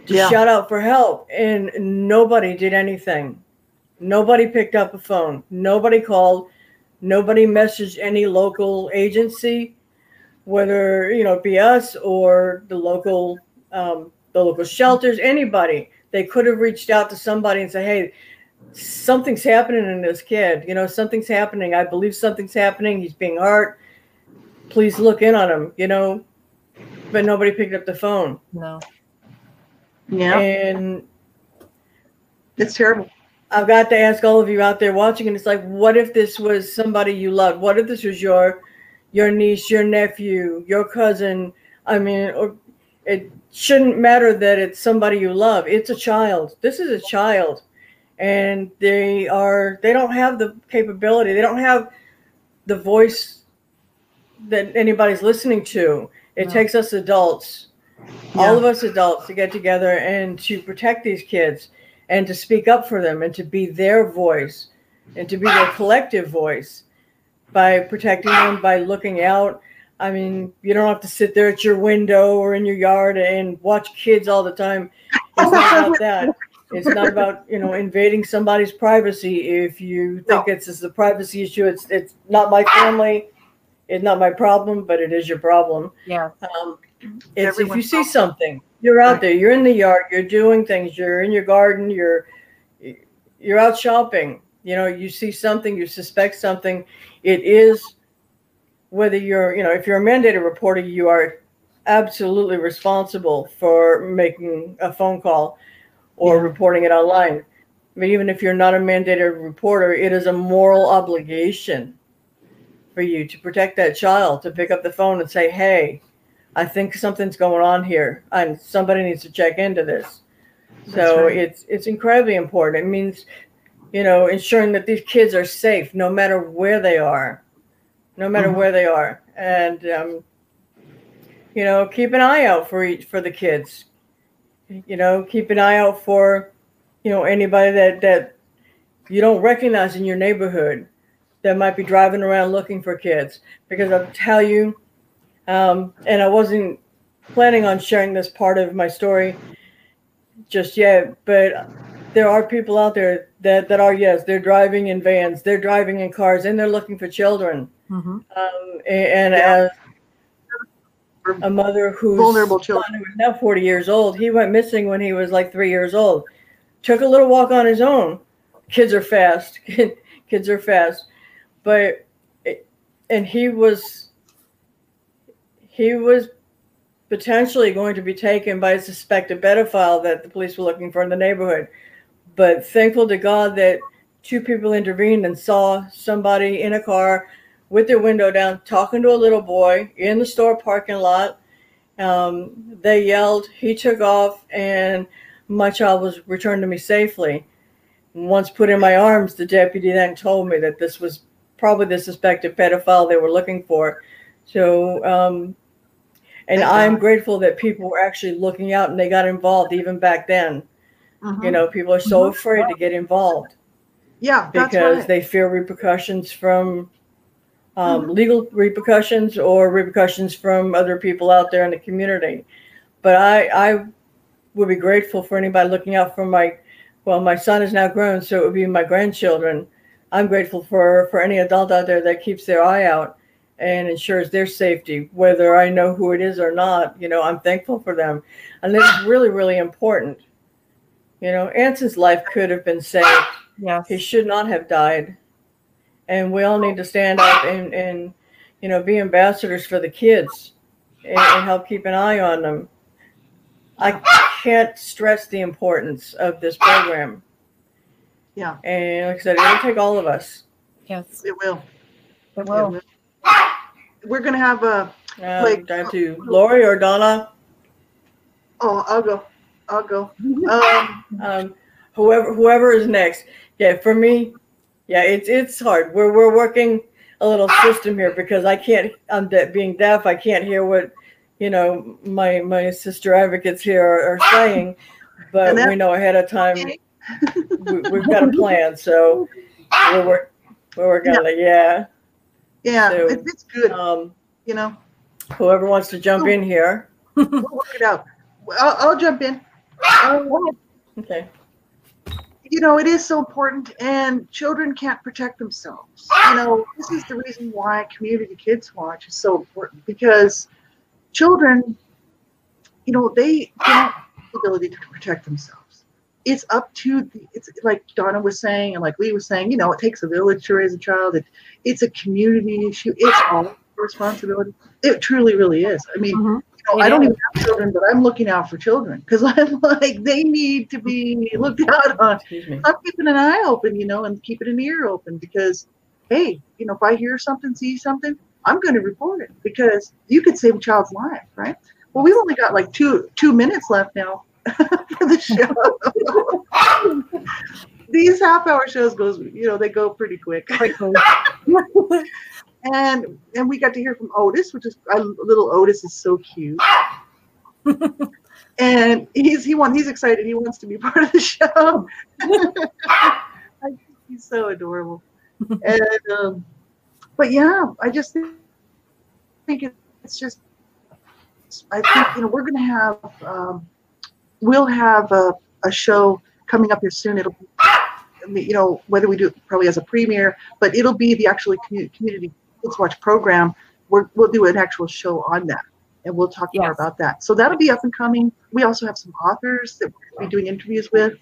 to yeah. shout out for help. And nobody did anything. Nobody picked up a phone. Nobody called. Nobody messaged any local agency whether you know it be us or the local um, the local shelters, anybody. They could have reached out to somebody and say, "Hey, something's happening in this kid. You know, something's happening. I believe something's happening. He's being hurt. Please look in on him." You know, but nobody picked up the phone. No. Yeah. And it's terrible. I've got to ask all of you out there watching, and it's like, what if this was somebody you loved? What if this was your your niece, your nephew, your cousin. I mean, or it shouldn't matter that it's somebody you love. It's a child. This is a child. And they are they don't have the capability. They don't have the voice that anybody's listening to. It no. takes us adults, yeah. all of us adults to get together and to protect these kids and to speak up for them and to be their voice and to be their collective voice by protecting them, by looking out. I mean, you don't have to sit there at your window or in your yard and watch kids all the time. It's not about that. It's not about you know invading somebody's privacy. If you think no. it's, it's a privacy issue, it's it's not my family, it's not my problem, but it is your problem. Yeah. Um, it's if you see something, you're out there, you're in the yard, you're doing things, you're in your garden, you're you're out shopping. You know, you see something, you suspect something, it is whether you're, you know, if you're a mandated reporter, you are absolutely responsible for making a phone call or yeah. reporting it online. But even if you're not a mandated reporter, it is a moral obligation for you to protect that child to pick up the phone and say, "Hey, I think something's going on here, and somebody needs to check into this." so right. it's it's incredibly important. It means, you know, ensuring that these kids are safe no matter where they are, no matter where they are, and um, you know, keep an eye out for each for the kids. You know, keep an eye out for, you know, anybody that that you don't recognize in your neighborhood that might be driving around looking for kids. Because I'll tell you, um, and I wasn't planning on sharing this part of my story just yet, but there are people out there that, that are, yes, they're driving in vans, they're driving in cars, and they're looking for children. Mhm. Um, and Yeah. as a mother who's Vulnerable children. son who is now 40 years old, he went missing when he was like three years old. Took a little walk on his own. Kids are fast. Kids are fast. But, it- and he was, he was potentially going to be taken by a suspected pedophile that the police were looking for in the neighborhood. But thankful to God that two people intervened and saw somebody in a car with their window down talking to a little boy in the store parking lot. Um, they yelled, he took off, and my child was returned to me safely. Once put in my arms, the deputy then told me that this was probably the suspected pedophile they were looking for. So, um, and I'm grateful that people were actually looking out and they got involved even back then. Mhm. You know, people are so Mhm. afraid to get involved yeah, that's because right. they fear repercussions from um, legal repercussions or repercussions from other people out there in the community. But I, I would be grateful for anybody looking out for my, well, my son is now grown, so it would be my grandchildren. I'm grateful for, for any adult out there that keeps their eye out and ensures their safety, whether I know who it is or not. You know, I'm thankful for them. And it's really, really important. You know, Anson's life could have been saved Yes. he should not have died and we all need to stand up and, and you know be ambassadors for the kids and, and help keep an eye on them i can't stress the importance of this program Yeah. and like i said it'll take all of us Yes. It will. It It will. will. We're gonna have a. um, Like- do I have to lori or donna Oh, I'll go. I'll go. Um, um, whoever whoever is next yeah for me yeah it's it's hard. We're, we're working a little system here because i can't i'm de- being deaf. I can't hear what you know my my sister advocates here are, are saying but we know ahead of time we, we've got a plan so we're work, we're working on it. Yeah. Yeah, So, it's, it's good. um You know, whoever wants to jump in here. We'll work it out. I'll, I'll jump in. Um, okay you know, it is so important, and children can't protect themselves. You know, this is the reason why Community Kids Watch is so important because children, you know, they don't have the ability to protect themselves. It's up to the, it's like Donna was saying, and like Lee was saying, you know, it takes a village to raise a child. It, it's a community issue. It's all responsibility. It truly, really is. I mean, Mhm. Know, I don't even have children, but I'm looking out for children because I'm like, they need to be looked out on. I'm keeping an eye open, you know, and keeping an ear open because, hey, you know, if I hear something, see something, I'm going to report it because you could save a child's life, right? Well, we've only got like two two minutes left now for the show. These half hour shows goes, you know, they go pretty quick. And and we got to hear from Otis, which is uh, little Otis is so cute. and he's he want he's excited. He wants to be part of the show. I he's so adorable. And um, but yeah, I just think, think it's just I think you know we're gonna have um, we'll have a, a show coming up here soon. It'll be you know whether we do it probably as a premiere, but it'll be the actually community community Kids Watch program. We're, we'll do an actual show on that, and we'll talk more about that. So that'll be up and coming. We also have some authors that we'll be doing interviews with.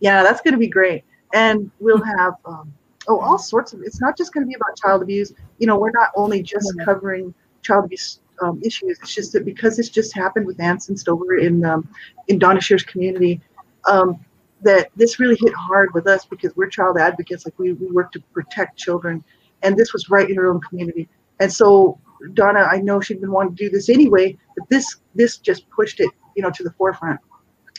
Yeah, that's going to be great, and we'll have um, oh all sorts of. It's not just going to be about child abuse. You know, we're not only just covering child abuse um, issues. It's just that because this just happened with Anson Stover in um, in Donna Shear's community. Um, that this really hit hard with us because we're child advocates. Like we, we work to protect children and this was right in her own community. And so Donna, I know she'd been wanting to do this anyway, but this this just pushed it, you know, to the forefront.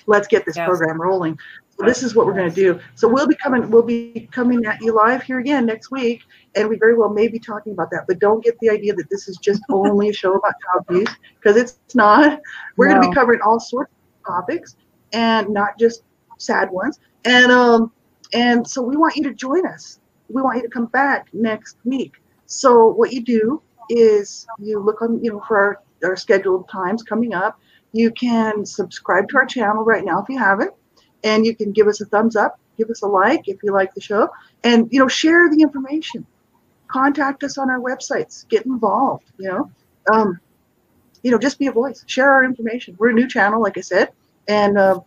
Let's get this Yes. program rolling. So this is what we're going to do. So we'll be coming we'll be coming at you live here again next week, and we very well may be talking about that. But don't get the idea that this is just only a show about child abuse because it's not. We're going to be covering all sorts of topics and not just sad ones. And um and so we want you to join us. We want you to come back next week. So what you do is you look on, you know, for our, our scheduled times coming up. You can subscribe to our channel right now if you haven't, and you can give us a thumbs up, give us a like if you like the show, and you know, share the information. Contact us on our websites. Get involved. You know, um, you know, just be a voice. Share our information. We're a new channel, like I said, and uh,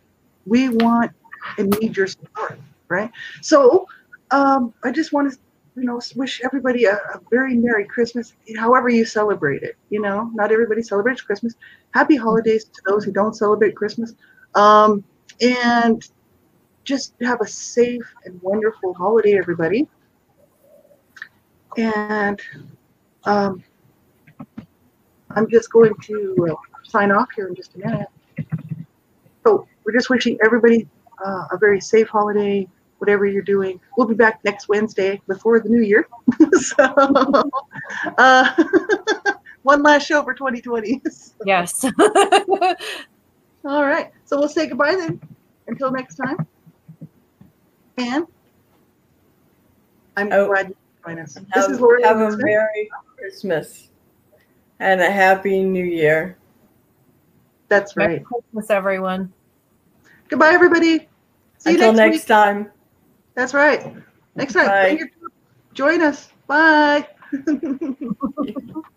we want and need your support. Right. So um, I just want to you know, wish everybody a, a very Merry Christmas, however you celebrate it. You know, not everybody celebrates Christmas. Happy holidays to those who don't celebrate Christmas. Um, and just have a safe and wonderful holiday, everybody. And um, I'm just going to uh, sign off here in just a minute. So we're just wishing everybody uh, a very safe holiday, whatever you're doing. We'll be back next Wednesday before the new year. so, uh, one last show for 2020. Yes. All right. So we'll say goodbye then. Until next time. And I'm Oh. glad you joined us. This Have, is Lori. have a Smith. Merry Christmas and a Happy New Year. That's right. Merry right. Christmas, everyone. Goodbye, everybody. See Until you next, next, week. time. That's right. Next time. Bye. Bring your- Join us. Bye.